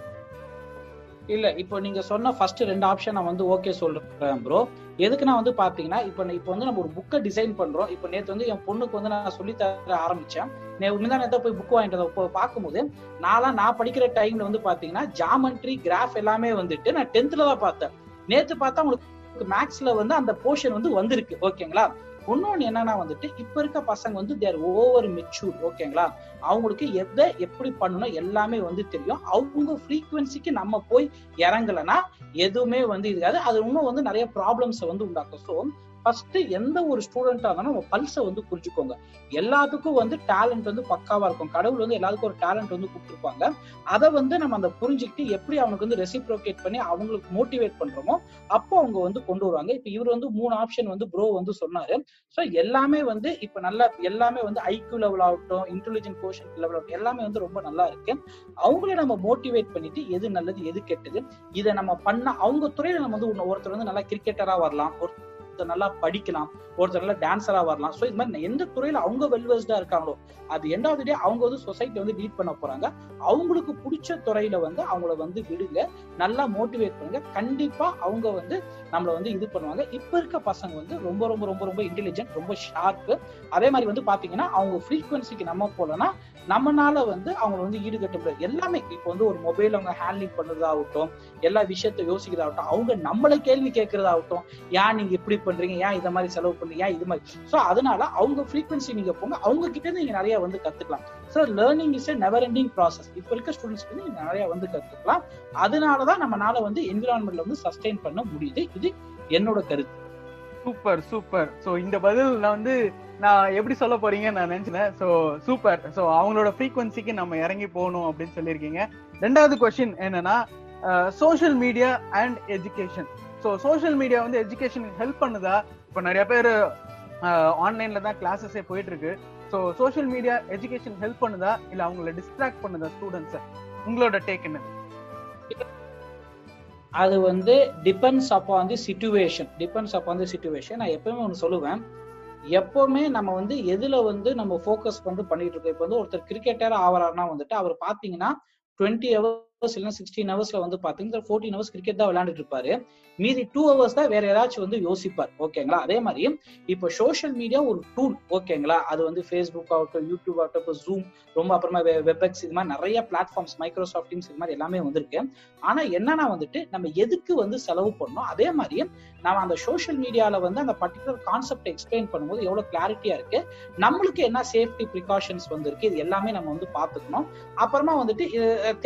இல்ல இப்போ நீங்க சொன்ன ஃபர்ஸ்ட் ரெண்டு ஆப்ஷன் நான் வந்து ஓகே சொல்றேன் ப்ரோ எதுக்கு நான் வந்து பாத்தீங்கன்னா இப்போ இப்போ வந்து நம்ம ஒரு புக்கை டிசைன் பண்றோம். இப்போ நேத்து வந்து என் பொண்ணுக்கு வந்து நான் சொல்லி தர ஆரம்பிச்சேன். நே முந்தா நேரத்தை போய் புக் வாங்கிட்டு இப்போ பார்க்கும்போது நான்லாம் நான் படிக்கிற டைம்ல வந்து பாத்தீங்கன்னா ஜாமெண்ட்ரி கிராஃப் எல்லாமே வந்துட்டு நான் டென்த்ல தான் பார்த்தேன். நேத்து பார்த்தா உங்களுக்கு மேக்ஸ்ல வந்து அந்த போர்ஷன் வந்து வந்திருக்கு. ஓகேங்களா இன்னொன்று என்னன்னா வந்துட்டு இப்ப இருக்க பசங்க வந்து தேர் ஓவர் மெச்சூர் ஓகேங்களா அவங்களுக்கு எதை எப்படி பண்ணணும் எல்லாமே வந்து தெரியும். அவங்க ஃப்ரீக்குவென்சிக்கு நம்ம போய் இறங்கலைன்னா எதுவுமே வந்து இருக்காது. அது இன்னும் வந்து நிறைய ப்ராப்ளம்ஸை வந்து உண்டாக்கும். ஸோ ஃபர்ஸ்ட் எந்த ஒரு ஸ்டூடெண்டா இருந்தாலும் நம்ம பல்ஸை வந்து புரிஞ்சுக்கோங்க. எல்லாத்துக்கும் வந்து டேலண்ட் வந்து பக்காவா இருக்கும். கடவுள் வந்து எல்லாத்துக்கும் ஒரு டேலண்ட் வந்து கொடுத்துருப்பாங்க. அதை வந்து நம்ம அந்த புரிஞ்சுக்கிட்டு எப்படி அவனுக்கு வந்து ரெசிப்ரோகேட் பண்ணி அவங்களுக்கு மோட்டிவேட் பண்றோமோ அப்போ அவங்க வந்து கொண்டு வருவாங்க. இப்ப இவர் வந்து மூணு ஆப்ஷன் வந்து ப்ரோ வந்து சொன்னாரு. ஸோ எல்லாமே வந்து இப்ப நல்லா எல்லாமே வந்து ஐக்யூ லெவல் ஆகட்டும் இன்டெலிஜென்ட் கோஷன் லெவல் ஆகட்டும் எல்லாமே வந்து ரொம்ப நல்லா இருக்கு. அவங்களே நம்ம மோட்டிவேட் பண்ணிட்டு எது நல்லது எது கெட்டது இதை நம்ம பண்ண அவங்க துறையில நம்ம வந்து ஒருத்தர் வந்து நல்லா கிரிக்கெட்டரா வரலாம். ஒரு ஒருத்தர் நல்லா படிக்கலாம் ஒருத்தர் நல்லா டான்சரா வரலாம். ஸோ இது மாதிரி எந்த துறையில அவங்க வெல்வெஸ்டா இருக்காங்களோ அது எண்டாவது டே அவங்க வந்து சொசைட்டி வந்து லீட் பண்ண போறாங்க. அவங்களுக்கு பிடிச்ச துறையில வந்து அவங்கள வந்து விடுங்க நல்லா மோட்டிவேட் பண்ணுங்க. கண்டிப்பா அவங்க வந்து நம்மள வந்து இது பண்ணுவாங்க. இப்ப இருக்க பசங்க வந்து ரொம்ப ரொம்ப ரொம்ப ரொம்ப இன்டெலிஜென்ட் ரொம்ப ஷார்ப்பு அதே மாதிரி வந்து பாத்தீங்கன்னா அவங்க ஃப்ரீக்வன்சிக்கு நம்ம போலனா நம்மனால வந்து அவங்க வந்து ஈடுகட்ட முடியாது. எல்லாமே இப்போ வந்து ஒரு மொபைல் அவங்க ஹேண்ட்லிங் பண்றதாகட்டும் எல்லா விஷயத்த யோசிக்கிறதாகட்டும் அவங்க நம்மள கேள்வி கேட்கறதாகட்டும் ஏன் நீங்க இப்படி பண்றீங்க? ஏன் இத மாதிரி செலவு பண்றீங்க ஏன் இது மாதிரி? சோ அதனால அவங்க ஃப்ரீக்வன்சி நீங்க போங்க. அவங்க கிட்ட இருந்து நீங்க நிறைய வந்து கத்துக்கலாம். So learning is a never ending process இப்ப இருக்க ஸ்டூடெண்ட்ஸ்க்கு வந்து நீங்க நிறைய வந்து கத்துக்கலாம். அதனாலதான் நம்மனால வந்து என்விரான்மெண்ட்ல வந்து சஸ்டெயின் பண்ண முடியுது. இது என்னோட கருத்து. Super super. ஸோ இந்த பதில் நான் வந்து நான் எப்படி சொல்ல போறீங்கன்னு நான் நினைச்சேன். So super. ஸோ அவங்களோட ஃப்ரீக்வன்சிக்கு நம்ம இறங்கி போகணும் அப்படின்னு சொல்லியிருக்கீங்க. ரெண்டாவது கொஸ்டின் என்னன்னா social media and education so social media வந்து எஜுகேஷனுக்கு ஹெல்ப் பண்ணுதா? இப்போ நிறைய பேர் ஆன்லைன்ல தான் கிளாஸஸே போயிட்டு இருக்கு so social media education help பண்ணுதா? இல்ல அவங்கள டிஸ்ட்ராக்ட் பண்ணுதா ஸ்டூடெண்ட்ஸை உங்களோட டேக் என்ன? அது வந்து depends upon the situation depends upon the situation நான் எப்பவுமே ஒன்று சொல்லுவேன். எப்பவுமே நம்ம வந்து எதுல வந்து நம்ம ஃபோக்கஸ் வந்து பண்ணிட்டு இருக்கோம்? இப்போ வந்து ஒருத்தர் கிரிக்கெட்டர் ஆவரார்னா வந்துட்டு அவர் பாத்தீங்கன்னா டுவெண்ட்டி ஹவர்ஸ் இல்லைன்னா சிக்ஸ்டீன் ஹவர்ஸ்ல வந்து பாத்தீங்கன்னா ஃபோர்டீன் ஹவர்ஸ் கிரிக்கெட் தான் விளையாண்டுட்டு இருப்பாரு. மீதி டூ ஹவர்ஸ் தான் வேற ஏதாச்சும் வந்து யோசிப்பார். ஓகேங்களா அதே மாதிரி இப்போ சோஷியல் மீடியா ஒரு டூல் ஓகேங்களா அது வந்து ஃபேஸ்புக் ஆகட்டும் யூடியூப் ஆகட்டும் இப்போ ஜூம் ரொம்ப அப்புறமா வெப்எக்ஸ் இது மாதிரி நிறைய பிளாட்ஃபார்ம்ஸ் மைக்ரோசாஃப்ட் டீம்ஸ் இது மாதிரி எல்லாமே வந்திருக்கு. ஆனா என்னன்னா வந்துட்டு நம்ம எதுக்கு வந்து செலவு பண்ணோம் அதே மாதிரி நம்ம அந்த சோஷியல் மீடியால வந்து அந்த பர்டிகுலர் கான்செப்ட் எக்ஸ்பிளைன் பண்ணும்போது எவ்வளவு கிளாரிட்டியா இருக்கு? நம்மளுக்கு என்ன சேஃப்டி ப்ரிகாஷன்ஸ் வந்து இருக்கு? இது எல்லாமே நம்ம வந்து பாத்துக்கணும் அப்புறமா வந்துட்டு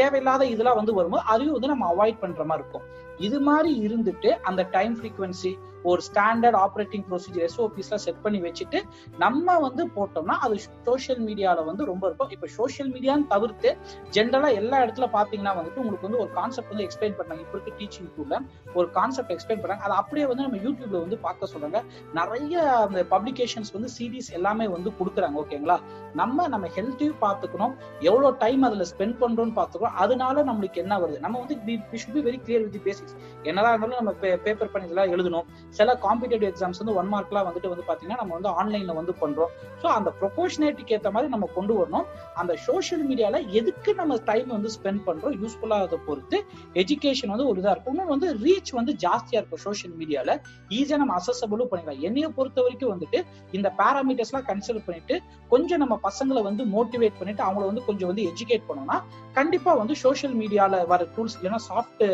தேவையில்லாத இது இதெல்லாம் வந்து வரும்போது அதையும் வந்து நம்ம அவாய்ட் பண்ற மாதிரி இருக்கும். இது மாதிரி இருந்துட்டு அந்த டைம் ஃப்ரீக்வன்சி ஒரு ஸ்டாண்டர்ட் ஆப்ரேட்டிங் ப்ரொசீஜர் எஸ்ஓபிஸ்லாம் செட் பண்ணி வச்சுட்டு நம்ம வந்து போட்டோம்னா அது சோஷியல் மீடியால வந்து ரொம்ப இருக்கும். இப்போ சோஷியல் மீடியான்னு தவிர்த்து ஜென்ரலா எல்லா இடத்துல பாத்தீங்கன்னா வந்துட்டு உங்களுக்கு வந்து ஒரு கான்செப்ட் வந்து எக்ஸ்பிளைன் பண்ணாங்க. இப்போ இருக்க டீச்சிங் டூல ஒரு கான்செப்ட் எக்ஸ்பிளைன் பண்ணாங்க. அதை அப்படியே வந்து நம்ம யூடியூப்ல வந்து பார்க்க சொல்றாங்க நிறைய அந்த பப்ளிகேஷன்ஸ் வந்து சீரீஸ் எல்லாமே வந்து கொடுக்குறாங்க ஓகேங்களா நம்ம நம்ம ஹெல்த்தையும் பார்த்துக்கணும். எவ்வளவு டைம் அதுல ஸ்பெண்ட் பண்றோம்னு பார்த்துக்கணும். அதனால நம்மளுக்கு என்ன வருது? நம்ம வந்து should be very clear with basics என்னதான் இருந்தாலும் நம்ம பேப்பர் பண்ணி இதெல்லாம் எழுதணும். சில காம்படிட்டிவ் எக்ஸாம்ஸ் வந்து ஒன் மார்க்லாம் வந்துட்டு வந்து பாத்தீங்கன்னா நம்ம வந்து ஆன்லைன்ல வந்து பண்றோம். ஸோ அந்த ப்ரொபோஷனேட்டுக்கு ஏற்ற மாதிரி நம்ம கொண்டு வரணும். அந்த சோஷியல் மீடியால எதுக்கு நம்ம டைம் வந்து ஸ்பெண்ட் பண்றோம்? யூஸ்ஃபுல்லா அதை பொறுத்து எஜுகேஷன் வந்து ஒரு இதா இருக்கும். இன்னும் வந்து ரீச் வந்து ஜாஸ்தியா இருக்கும் சோஷியல் மீடியால ஈஸியா நம்ம அசசபிளும் பண்ணிக்கலாம். என்னைய பொறுத்த வரைக்கும் வந்துட்டு இந்த பேராமீட்டர்ஸ் எல்லாம் கன்சிடர் பண்ணிட்டு கொஞ்சம் நம்ம பசங்களை வந்து மோட்டிவேட் பண்ணிட்டு அவங்கள வந்து கொஞ்சம் வந்து எஜுகேட் பண்ணோம்னா கண்டிப்பா வந்து சோஷியல் மீடியால வர டூல்ஸ் இல்லைன்னா சாஃப்ட்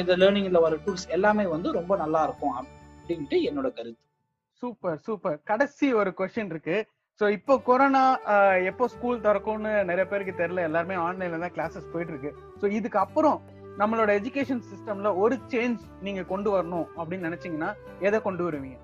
இந்த லேர்னிங்ல வர டூல்ஸ் எல்லாமே வந்து ரொம்ப நல்லா இருக்கும். அப்படின்ட்டு என்னோட கருத்து. Super super. கடைசி ஒரு கொஸ்டின் இருக்கு. ஸோ இப்போ கொரோனா எப்போ ஸ்கூல் திறக்கும்னு நிறைய பேருக்கு தெரியல. எல்லாருமே ஆன்லைன்ல தான் கிளாஸஸ் போயிட்டு இருக்கு ஸோ இதுக்கு அப்புறம் நம்மளோட எஜுகேஷன் சிஸ்டம்ல ஒரு சேஞ்ச் நீங்க கொண்டு வரணும் அப்படின்னு நினைச்சீங்கன்னா எதை கொண்டு வருவீங்க?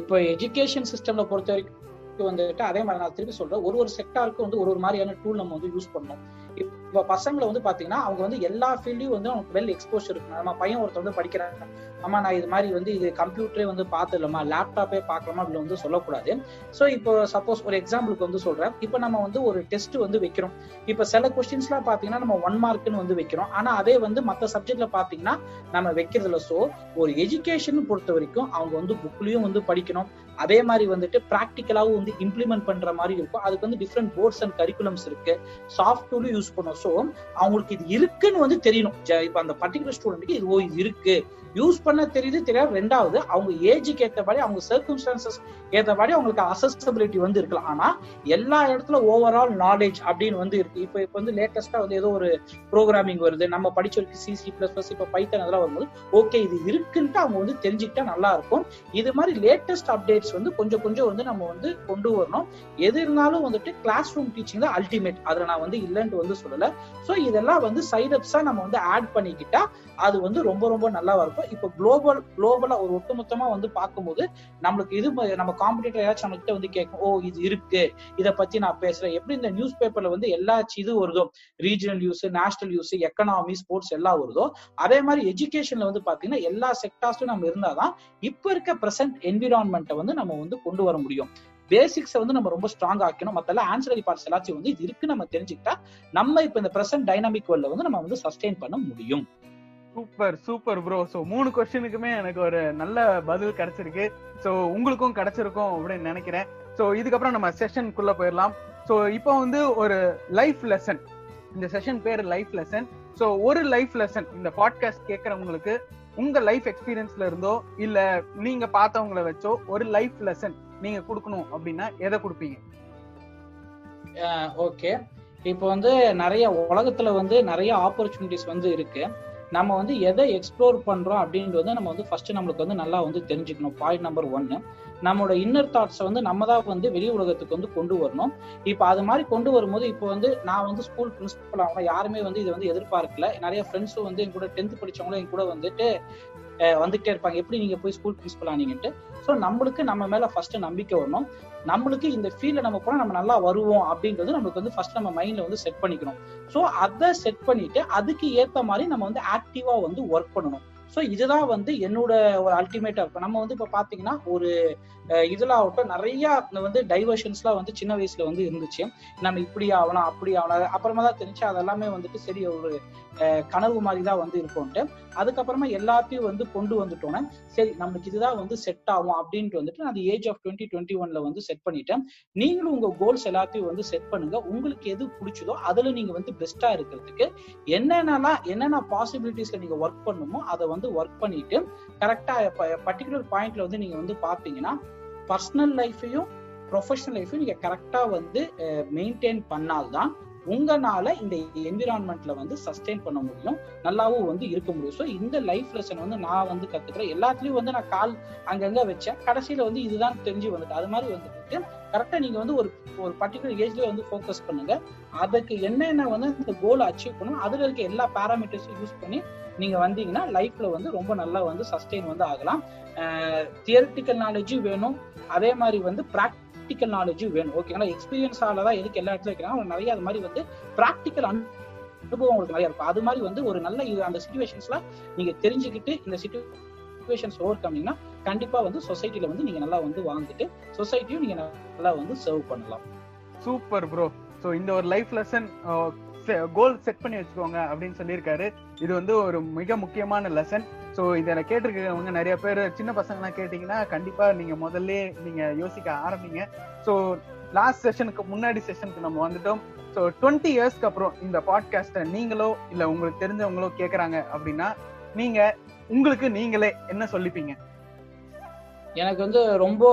இப்போ எஜுகேஷன் சிஸ்டம்ல பொறுத்த வரைக்கும் வந்துட்டு அதே மாதிரி நான் திருப்பி சொல்றேன். ஒரு ஒரு செக்டாருக்கு வந்து ஒரு ஒரு மாதிரியான டூல் நம்ம வந்து யூஸ் பண்ணணும். இப்போ பசங்களை வந்து பாத்தீங்கன்னா அவங்க வந்து எல்லா ஃபீல்டையும் வந்து அவங்களுக்கு வெல் எக்ஸ்போஸ் இருக்கணும். நம்ம பையன் ஒருத்தர் வந்து படிக்கிறாங்க அம்மா நான் இது மாதிரி வந்து இது கம்ப்யூட்டரே வந்து பார்த்துடலாமா? லேப்டாப்பே பார்க்கலாமா? அப்படி வந்து சொல்லக்கூடாது. ஸோ இப்போ சப்போஸ் ஒரு எக்ஸாம்பிளுக்கு வந்து சொல்றேன். இப்போ நம்ம வந்து ஒரு டெஸ்ட் வந்து வைக்கிறோம். இப்போ சில கொஸ்டின்ஸ்லாம் பார்த்தீங்கன்னா நம்ம ஒன் மார்க்னு வந்து வைக்கிறோம். ஆனால் அதே வந்து மற்ற சப்ஜெக்ட்ல பார்த்தீங்கன்னா நம்ம வைக்கிறதுல ஸோ ஒரு எஜுகேஷன் பொறுத்த வரைக்கும் அவங்க வந்து புக்லயும் வந்து படிக்கணும். அதே மாதிரி வந்துட்டு ப்ராக்டிக்கலாகவும் வந்து இம்ப்ளிமெண்ட் பண்ற மாதிரி இருக்கும். அதுக்கு வந்து டிஃப்ரெண்ட் போர்ட்ஸ் அண்ட் கரிக்குலம்ஸ் இருக்கு. சாஃப்ட் டூலும் யூஸ் பண்ணும். ஸோ அவங்களுக்கு இது இருக்குன்னு வந்து தெரியணும். இப்போ அந்த பர்டிகுலர் ஸ்டூடெண்ட்டுக்கு இது ஓ இது இருக்கு. யூஸ் பண்ண தெரியுது தெரியாது. ரெண்டாவது அவங்க ஏஜுக்கு ஏற்றபடி அவங்க சர்க்கம்ஸ்டான்சஸ் ஏற்றபடி அவங்களுக்கு அசஸ்டபிலிட்டி வந்து இருக்கலாம். ஆனா எல்லா இடத்துல ஓவரால் நாலேஜ் அப்படின்னு வந்து இருக்கு. இப்போ இப்போ வந்து லேட்டஸ்டா வந்து ஏதோ ஒரு ப்ரோக்ராமிங் வருது. நம்ம படிச்ச வரைக்கும் சிசி பிளஸ் பிளஸ் இப்போ பைத்தன் அதெல்லாம் வரும்போது ஓகே இது இருக்குன்ட்டு அவங்க வந்து தெரிஞ்சுக்கிட்டா நல்லா இருக்கும். இது மாதிரி லேட்டஸ்ட் அப்டேட் அப்டேட்ஸ் வந்து கொஞ்சம் கொஞ்சம் வந்து நம்ம வந்து கொண்டு வரணும். எது இருந்தாலும் வந்துட்டு கிளாஸ் ரூம் டீச்சிங் தான் அல்டிமேட் அதுல நான் வந்து இல்லைன்ட்டு வந்து சொல்லல. ஸோ இதெல்லாம் வந்து சைடப்ஸா நம்ம வந்து ஆட் பண்ணிக்கிட்டா அது வந்து ரொம்ப ரொம்ப நல்லா இருக்கும். இப்போ குளோபல் குளோபலா ஒரு ஒட்டுமொத்தமா வந்து பார்க்கும்போது நம்மளுக்கு இது நம்ம காம்படிட்டர் ஏதாச்சும் நம்ம கிட்ட வந்து கேட்கும் ஓ இது இருக்கு. இதை பத்தி நான் பேசுறேன். எப்படி இந்த நியூஸ் பேப்பர்ல வந்து எல்லா இது வருதோ regional news national news economy sports எல்லாம் வருதோ அதே மாதிரி எஜுகேஷன்ல வந்து பாத்தீங்கன்னா எல்லா செக்டார்ஸும் நம்ம இருந்தாதான் இப்ப இருக்க பிரசன்ட் என்விரான்மெண்ட்டை வந்து நம்ம வந்து கொண்டு வர முடியும். பேசிக்ஸை வந்து நம்ம ரொம்ப ஸ்ட்ராங் ஆக்கணும். மத்தெல்லாம் ஆன்சரரி பார்ட்ஸ் எல்லாத்தையும் வந்து இது இருக்கு நம்ம தெரிஞ்சுக்கிட்டா நம்ம இப்ப இந்த பிரசன்ட் டைனாமிக் வேர்ல்ட்ல வந்து நம்ம வந்து சஸ்டெயின் பண்ண முடியும். சூப்பர் சூப்பர் ப்ரோ ஸோ மூணு கொஸ்டினுக்குமே எனக்கு ஒரு நல்ல பதில் கிடைச்சிருக்கு. ஸோ உங்களுக்கும் கிடைச்சிருக்கும் அப்படின்னு நினைக்கிறேன். ஸோ இதுக்கப்புறம் நம்ம செஷனுக்குள்ள போயிடலாம். ஸோ இப்போ வந்து ஒரு லைஃப் லெசன் இந்த செஷன் பேர் லைஃப் லெசன் ஸோ ஒரு லைஃப் லெசன் இந்த பாட்காஸ்ட் கேட்கறவங்களுக்கு உங்க லைஃப் எக்ஸ்பீரியன்ஸ்ல இருந்தோ இல்ல நீங்க பார்த்தவங்கள வச்சோ ஒரு லைஃப் லெசன் நீங்க கொடுக்கணும் அப்படின்னா எதை கொடுப்பீங்க? ஓகே இப்போ வந்து நிறைய உலகத்துல வந்து நிறைய ஆப்பர்ச்சுனிட்டிஸ் வந்து இருக்கு. நம்ம வந்து எதை எக்ஸ்ப்ளோர் பண்றோம் அப்படின்றது வந்து நம்ம வந்து ஃபர்ஸ்ட் நம்மளுக்கு வந்து நல்லா வந்து தெரிஞ்சுக்கணும். பாயிண்ட் நம்பர் ஒன்னு நம்மளோட இன்னர் தாட்ஸை வந்து நம்ம தான் வந்து வெளி உலகத்துக்கு வந்து கொண்டு வரணும். இப்போ அது மாதிரி கொண்டு வரும்போது இப்போ வந்து நான் வந்து ஸ்கூல் பிரின்சிபல் ஆகணும் யாருமே வந்து இதை வந்து எதிர்பார்க்கல. நிறைய ஃப்ரெண்ட்ஸும் வந்து என் கூட டென்த் படிச்சவங்களும் என் கூட வந்துட்டு வந்துகிட்டே இருப்பாங்க. எப்படி நீங்க போய் ஸ்கூல் பிரின்சிபல் ஆனீங்கன்ட்டு. ஸோ நம்மளுக்கு நம்ம மேல ஃபர்ஸ்ட் நம்பிக்கை வரணும். நம்மளுக்கு இந்த ஃபீல்ட்ல நம்ம போனா நம்ம நல்லா வருவோம் அப்படின்றது நம்மளுக்கு வந்து ஃபர்ஸ்ட் நம்ம மைண்ட்ல வந்து செட் பண்ணிக்கணும். ஸோ அதை செட் பண்ணிட்டு அதுக்கு ஏத்த மாதிரி நம்ம வந்து ஆக்டிவா வந்து ஒர்க் பண்ணணும். ஸோ இதுதான் வந்து என்னோட ஒரு அல்டிமேட்டா இருக்கும் நம்ம வந்து இப்போ பார்த்தீங்கன்னா ஒரு இதில் ஆகட்டும் நிறைய வந்து டைவர்ஷன்ஸ்லாம் வந்து சின்ன வயசுல வந்து இருந்துச்சு. நம்ம இப்படி ஆகலாம் அப்படி ஆகலாம் அப்புறமா தான் தெரிஞ்சு அதெல்லாமே வந்துட்டு சரி ஒரு கனவு மாதிரி தான் வந்து இருக்கும்ட்டு. அதுக்கப்புறமா எல்லாத்தையும் வந்து கொண்டு வந்துட்டோன்னே சரி நம்மளுக்கு இதுதான் வந்து செட் ஆகும் அப்படின்ட்டு வந்துட்டு நான் ஏஜ் ஆஃப் டுவெண்ட்டி டுவெண்ட்டி ஒன்ல வந்து செட் பண்ணிட்டேன். நீங்களும் உங்க கோல்ஸ் எல்லாத்தையும் வந்து செட் பண்ணுங்க. உங்களுக்கு எது பிடிச்சதோ அதுல நீங்க வந்து பெஸ்டா இருக்கிறதுக்கு என்னென்னலாம் என்னென்ன பாசிபிலிட்டிஸ்ல நீங்க ஒர்க் பண்ணுமோ அதை வந்து ஒர்க் பண்ணிட்டு கரெக்டா பர்டிகுலர் பாயிண்ட்ல வந்து நீங்க வந்து பாத்தீங்கன்னா பர்சனல் லைஃபையும் ப்ரொஃபஷனல் லைஃபையும் நீங்க கரெக்டா வந்து மெயின்டைன் பண்ணால்தான் உங்களால இந்த என்விரான்மெண்ட்ல வந்து சஸ்டெயின் பண்ண முடியும். நல்லாவும் வந்து இருக்க முடியும். ஸோ இந்த லைஃப் லெசன் வந்து நான் வந்து கத்துக்கிறேன். எல்லாத்துலயும் வந்து நான் கால் அங்கங்க வச்சேன். கடைசியில வந்து இதுதான் தெரிஞ்சு வந்துட்டு அது மாதிரி வந்துட்டு கரெக்டா நீங்க வந்து ஒரு ஒரு பர்டிகுலர் ஏஜ்ல வந்து ஃபோக்கஸ் பண்ணுங்க. அதுக்கு என்னென்ன வந்து இந்த கோலை அச்சீவ் பண்ணணும் அதுல இருக்க எல்லா பேராமீட்டர்ஸும் யூஸ் பண்ணி நீங்கள் வந்தீங்கன்னா லைஃப்பில் வந்து ரொம்ப நல்லா வந்து சஸ்டெயின் வந்து ஆகலாம். தியரிட்டிக்கல் நாலேஜும் வேணும். அதே மாதிரி வந்து ப்ராக்டிக்கல் நாலேஜும் வேணும். ஓகேங்களா எக்ஸ்பீரியன்ஸ் தான் எதுக்கு எல்லா இடத்துல வைக்கிறாங்க? நிறைய அது மாதிரி வந்து ப்ராக்டிக்கல் அனுபவம் உங்களுக்கு நிறைய இருக்கும். அது மாதிரி வந்து ஒரு நல்ல இது அந்த சுச்சுவேஷன்ஸ்ல நீங்க தெரிஞ்சுக்கிட்டு இந்த சுச்சுவேஷன்ஸ் ஓவர் கம்மிங்கன்னா கண்டிப்பா வந்து சொசைட்டில வந்து நீங்க நல்லா வந்து வாழ்ந்துட்டு சொசைட்டியும் நீங்க நல்லா வந்து சர்வ் பண்ணலாம். சூப்பர் ப்ரோ ஸோ இந்த ஒரு லைஃப் லெசன் கோல் செட் பண்ணி வச்சுக்கோங்க அப்படின்னு சொல்லியிருக்காரு. இது வந்து ஒரு மிக முக்கியமான லெசன் ஸோ இதை கேட்டிருக்கிறவங்க நிறைய பேர் சின்ன பசங்கலாம் கேட்டிங்கன்னா கண்டிப்பாக நீங்கள் முதல்ல நீங்கள் யோசிக்க ஆரம்பிங்க. ஸோ லாஸ்ட் செஷனுக்கு முன்னாடி செஷனுக்கு நம்ம வந்துட்டோம். ஸோ டுவெண்ட்டி இயர்ஸ்க்கு அப்புறம் இந்த பாட்காஸ்ட்டை நீங்களோ இல்லை உங்களுக்கு தெரிஞ்சவங்களோ கேட்குறாங்க அப்படின்னா நீங்கள் உங்களுக்கு நீங்களே என்ன சொல்லிப்பீங்க? எனக்கு வந்து ரொம்ப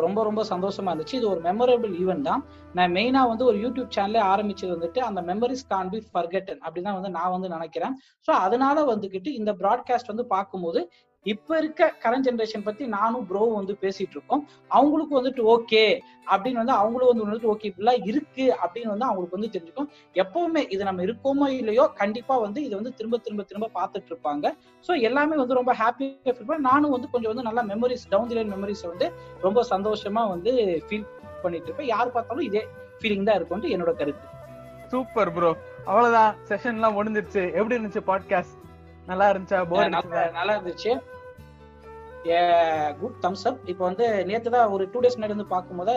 ரொம்ப ரொம்ப சந்தோஷமா இருந்துச்சு. இது ஒரு மெமரபிள் ஈவெண்ட் தான். நான் மெயினா வந்து ஒரு யூடியூப் சேனலே ஆரம்பிச்சது வந்துட்டு அந்த மெமரிஸ் கான் பி ஃபர்கெட்டன் அப்படின்னு வந்து நான் வந்து நினைக்கிறேன். ஸோ அதனால வந்துகிட்டு இந்த ப்ராட்காஸ்ட் வந்து பார்க்கும்போது இப்ப இருக்க கரண்ட் ஜென்ரேஷன் பத்தி நானும் ப்ரோ வந்து பேசிட்டு இருக்கோம். அவங்களுக்கு வந்துட்டு ஓகே அப்படின்னு வந்து அவங்களும் வந்து வந்துட்டு ஓகே இப்படிலாம் இருக்கு அப்படின்னு வந்து அவங்களுக்கு வந்து தெரிஞ்சுக்கும். எப்பவுமே இது நம்ம இருக்கோமோ இல்லையோ கண்டிப்பா வந்து இதை வந்து திரும்ப திரும்ப திரும்ப பார்த்துட்டு இருப்பாங்க. ஸோ எல்லாமே வந்து ரொம்ப ஹாப்பி ஃபீல் பண்ண நானும் வந்து கொஞ்சம் வந்து நல்லா memories down the line memories வந்து ரொம்ப சந்தோஷமா வந்து ஃபீல் பண்ணிட்டு இருப்பேன். யார் பார்த்தாலும் இதே ஃபீலிங் தான் இருக்கும்னு என்னோட கருத்து. சூப்பர் ப்ரோ அவ்வளவுதான். செஷன்லாம் முடிஞ்சிருச்சு. எப்படி இருந்துச்சு பாட்காஸ்ட் நல்லா இருந்துச்சா? போர் நல்லா இருந்துச்சு. குட் தம்ஸ் அப் இப்போ வந்து நேத்து தான் ஒரு டூ டேஸ் முன்னாடி வந்து பார்க்கும்போது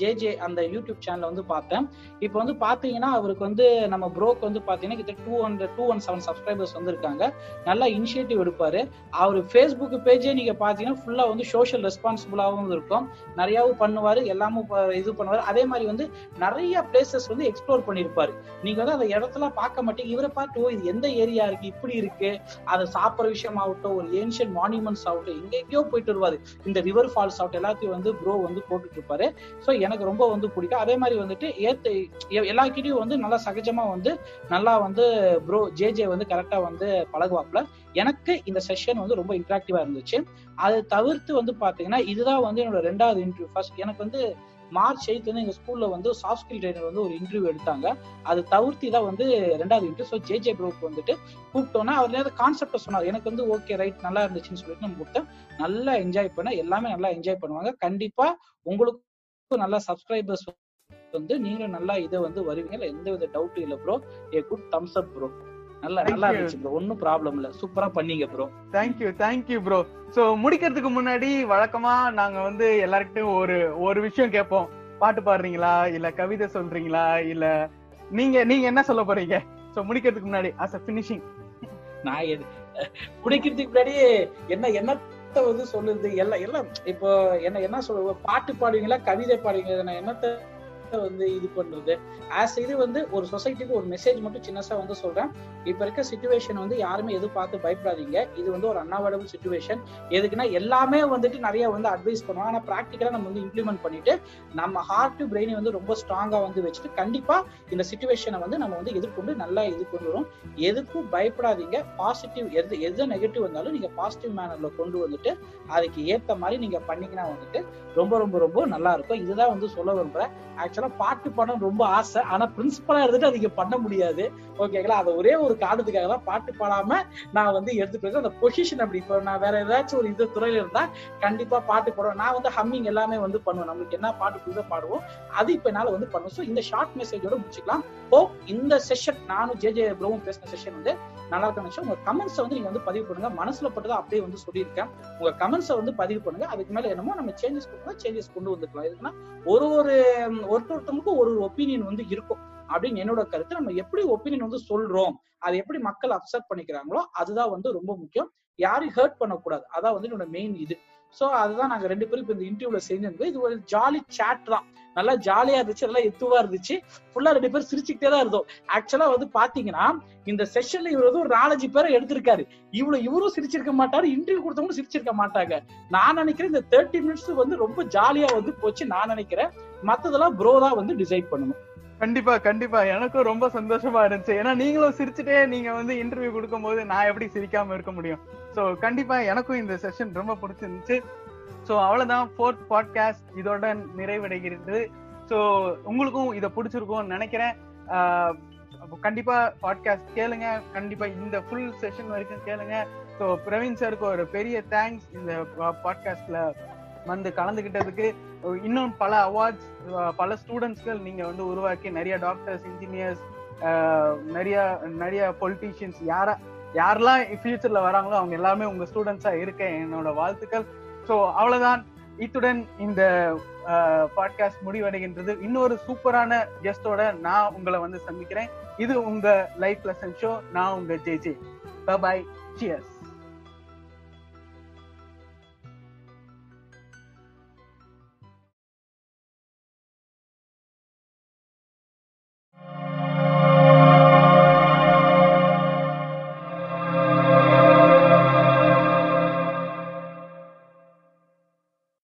ஜேஜே அந்த யூடியூப் சேனல் வந்து பார்த்தேன். இப்போ வந்து பார்த்தீங்கன்னா அவருக்கு வந்து நம்ம ப்ரோக்கு வந்து பார்த்தீங்கன்னா கிட்ட two hundred two one seven subscribers வந்திருக்காங்க. நல்லா இனிஷியேட்டிவ் எடுப்பாரு. அவர் ஃபேஸ்புக் பேஜே நீங்க பார்த்தீங்கன்னா ஃபுல்லா வந்து சோஷியல் ரெஸ்பான்சிபிளாகவும் இருக்கும். நிறையாவும் பண்ணுவார் எல்லாமும் இது பண்ணுவார். அதே மாதிரி வந்து நிறைய பிளேசஸ் வந்து எக்ஸ்ப்ளோர் பண்ணியிருப்பார். நீங்க வந்து அந்த இடத்துல பார்க்க மாட்டீங்க. இவரை பார்த்து இது எந்த ஏரியா இருக்கு? இப்படி இருக்கு. அதை சாப்பிட்ற விஷயம் ஆகட்டும் ஒரு ஏன்ஷியன் மானுமெண்ட்ஸ் ஆகட்டும் எங்கெங்கயோ போயிட்டு வருவாரு. இந்த ரிவர் ஃபால்ஸ் ஆகட்டும் எல்லாத்தையும் வந்து ப்ரோ வந்து போட்டுட்டு இருப்பாரு. ஸோ எனக்கு ரொம்ப வந்து பிடிக்கும். அதே மாதிரி வந்துட்டு ஏத்து எல்லாக்கிட்டையும் வந்து நல்லா சகஜமா வந்து நல்லா வந்து ப்ரோ ஜே ஜே வந்து கரெக்டா வந்து பழகுவாப்புல. எனக்கு இந்த செஷன் வந்து ரொம்ப இன்ட்ராக்டிவா இருந்துச்சு. அது தவிர்த்து வந்து பாத்தீங்கன்னா இதுதான் வந்து என்னோட ரெண்டாவது இன்டர்வியூ ஃபர்ஸ்ட் எனக்கு வந்து மார்ச் எயித் வந்து எங்க ஸ்கூல்ல வந்து சாஃப்ட் ஸ்கில் ட்ரைனர் வந்து ஒரு இன்டர்வியூ எடுத்தாங்க. அது தவிர்த்து தான் வந்து ரெண்டாவது இன்டர்வியூ ஸோ ஜே ஜே ப்ரோக்கு வந்துட்டு கூப்பிட்டோன்னா அவர் ஏதாவது கான்செப்டை சொன்னார். எனக்கு வந்து ஓகே ரைட் நல்லா இருந்துச்சுன்னு சொல்லிட்டு நம்ம கூப்பிட்டேன். நல்லா என்ஜாய் பண்ண எல்லாமே நல்லா என்ஜாய் பண்ணுவாங்க. கண்டிப்பா உங்களுக்கு நல்ல சப்ஸ்கிரைபர்ஸ் வந்து நீங்களும் நல்லா இதை வந்து வருவீங்க. எந்த வித டவுட்டும் இல்ல bro a good thumbs up bro நல்லா நல்லா இருந்துச்சு ப்ரோ ஒன்னும் ப்ராப்ளம் இல்ல. சூப்பரா பண்ணீங்க bro thank you thank you bro so முடிக்கிறதுக்கு முன்னாடி வழக்கமா நாங்க வந்து எல்லார்கிட்டயும் ஒரு ஒரு விஷயம் கேட்போம். பாட்டு பாடுறீங்களா? இல்ல கவிதை சொல்றீங்களா? இல்ல நீங்க நீங்க என்ன சொல்ல போறீங்க? சோ முடிக்கிறதுக்கு முன்னாடி அஸ் அ பினிஷிங் நான் முடிக்கிறதுக்கு முன்னாடி என்ன என்ன வந்து சொல்லுது. எல்லாம் எல்லாம் இப்போ என்ன என்ன சொல்லுவோம் பாட்டு பாடுவீங்களா? கவிதை பாடுவீங்களா? நான் என்னத்த வந்து இது பண்றது ஆஸ் இது வந்து ஒரு சொசைட்டிக்கு ஒரு மெசேஜ் மட்டும் சின்னசா வந்து சொல்றேன். இப்ப இருக்க சுச்சுவேஷன் வந்து யாருமே எது பார்த்து பயப்படாதீங்க. இது வந்து ஒரு அன்அவாய்டபிள் சுச்சுவேஷன் எதுக்குன்னா எல்லாமே வந்துட்டு நிறைய வந்து அட்வைஸ் பண்ணுவோம் ஆனா ப்ராக்டிக்கலா நம்ம வந்து இம்ப்ளிமெண்ட் பண்ணிட்டு நம்ம ஹார்ட் பிரெயினை வந்து ரொம்ப ஸ்ட்ராங்கா வந்து வச்சுட்டு கண்டிப்பா இந்த சுச்சுவேஷனை வந்து நம்ம வந்து எதிர்கொண்டு நல்லா இது கொண்டு வரும். எதுக்கும் பயப்படாதீங்க. பாசிட்டிவ் எது எது நெகட்டிவ் வந்தாலும் நீங்க பாசிட்டிவ் மேனர்ல கொண்டு வந்துட்டு அதுக்கு ஏத்த மாதிரி நீங்க பண்ணீங்கன்னா வந்துட்டு ரொம்ப ரொம்ப ரொம்ப நல்லா இருக்கும். இதுதான் வந்து சொல்ல விரும்புறேன். ஆக்சுவலா பாட்டு பாடணும் ரொம்ப ஆசை. ஆனா பிரின்சிபலா இருந்துட்டு அதிக பண்ண முடியாது. ஓகேங்களா அது ஒரே ஒரு காரணத்துக்காக தான் பாட்டு பாடாம நான் வந்து எடுத்துட்டு அந்த பொசிஷன் அப்படி. இப்போ நான் வேற ஏதாச்சும் ஒரு இது துறையில இருந்தா கண்டிப்பா பாட்டு பாடுவேன். நான் வந்து ஹம்மிங் எல்லாமே வந்து பண்ணுவேன். நம்மளுக்கு என்ன பாட்டு புரியுதோ பாடுவோம் அது இப்ப என்னால வந்து பண்ணுவோம் ஸோ இந்த ஷார்ட் மெசேஜோட முடிச்சுக்கலாம். ஓ இந்த செஷன் நானும் ஜே ஜே ப்ரோவும் பேசின செஷன் வந்து நல்லா இருக்க நினைச்சேன். உங்க கமெண்ட்ஸ் வந்து நீங்க வந்து பதிவு பண்ணுங்க. மனசுல பட்டதை அப்படியே வந்து சொல்லியிருக்கேன். உங்க கமெண்ட்ஸை வந்து பதிவு பண்ணுங்க. அதுக்கு மேல என்னமோ நம்ம சேஞ்சஸ் பண்ணுங்க சேஞ்சஸ் கொண்டு வந்துக்கலாம். எதுக்குன்னா ஒரு ஒரு ஒரு ஒரு ஒப்பீனியன் வந்து இருக்கும். அப்படின்னு என்னோட கருத்து நம்ம எப்படி ஒப்பீனியன் வந்து சொல்றோம் அதை எப்படி மக்கள் அப்செப்ட் பண்ணிக்கிறாங்களோ அதுதான் வந்து ரொம்ப முக்கியம். யாரையும் ஹர்ட் பண்ணக்கூடாது. அதான் வந்து என்னோட மெயின் இது. சோ அதுதான் நாங்க ரெண்டு பேரும் இப்போ இந்த இன்டர்வியூல செஞ்சிருந்தோம் இது ஒரு ஜாலி சாட் தான். நல்லா ஜாலியா இருந்துச்சு நல்லா எத்துவா இருந்துச்சு. ஃபுல்லா ரெண்டு பேரும் சிரிச்சுக்கிட்டே தான் இருந்தோம். ஆக்சுவலா வந்து பாத்தீங்கன்னா இந்த செஷன்ல இவர் வந்து ஒரு நாலஞ்சு பேரை எடுத்திருக்காரு. இவ்வளவு இவரும் சிரிச்சிருக்க மாட்டாரு இன்டர்வியூ கொடுத்தவங்களும் சிரிச்சிருக்க மாட்டாங்க. நான் நினைக்கிறேன் இந்த தேர்ட்டி மினிட்ஸ் வந்து ரொம்ப ஜாலியா வந்து போச்சு நான் நினைக்கிறேன். மத்ததெல்லாம் ப்ரோ தான் வந்து டிசைட் பண்ணணும். கண்டிப்பா கண்டிப்பா. எனக்கும் ரொம்ப சந்தோஷமா இருந்துச்சு. ஏன்னா நீங்களும் சிரிச்சுட்டே நீங்க வந்து இன்டர்வியூ கொடுக்கும்போது நான் எப்படி சிரிக்காம இருக்க முடியும்? சோ கண்டிப்பா எனக்கும் இந்த செஷன் ரொம்ப பிடிச்சிருந்துச்சு. ஸோ அவ்வளோதான் ஃபோர்த் பாட்காஸ்ட் இதோட நிறைவடைகிறது. ஸோ உங்களுக்கும் இதை பிடிச்சிருக்கும்னு நினைக்கிறேன். கண்டிப்பாக கண்டிப்பா பாட்காஸ்ட் கேளுங்க. கண்டிப்பா இந்த ஃபுல் செஷன் வரைக்கும் கேளுங்க. ஸோ பிரவீன் சாருக்கு ஒரு பெரிய தேங்க்ஸ் இந்த பாட்காஸ்ட்ல வந்து கலந்துகிட்டதுக்கு. இன்னும் பல அவார்ட்ஸ் பல ஸ்டூடெண்ட்ஸ்கள் நீங்க வந்து உருவாக்கி நிறைய டாக்டர்ஸ் இன்ஜினியர்ஸ் நிறைய நிறைய பொலிட்டீஷியன்ஸ் யாரா யாரெல்லாம் ஃபியூச்சர்ல வராங்களோ அவங்க எல்லாமே உங்க ஸ்டூடெண்ட்ஸா இருக்க என்னோட வாழ்த்துக்கள். ஸோ அவ்வளவுதான். இத்துடன் இந்த பாட்காஸ்ட் முடிவடைகின்றது. இன்னொரு சூப்பரான கெஸ்டோட நான் உங்களை வந்து சந்திக்கிறேன். இது உங்க லைஃப் லெசன் ஷோ நான் உங்க ஜே ஜே பாய் சியர்ஸ்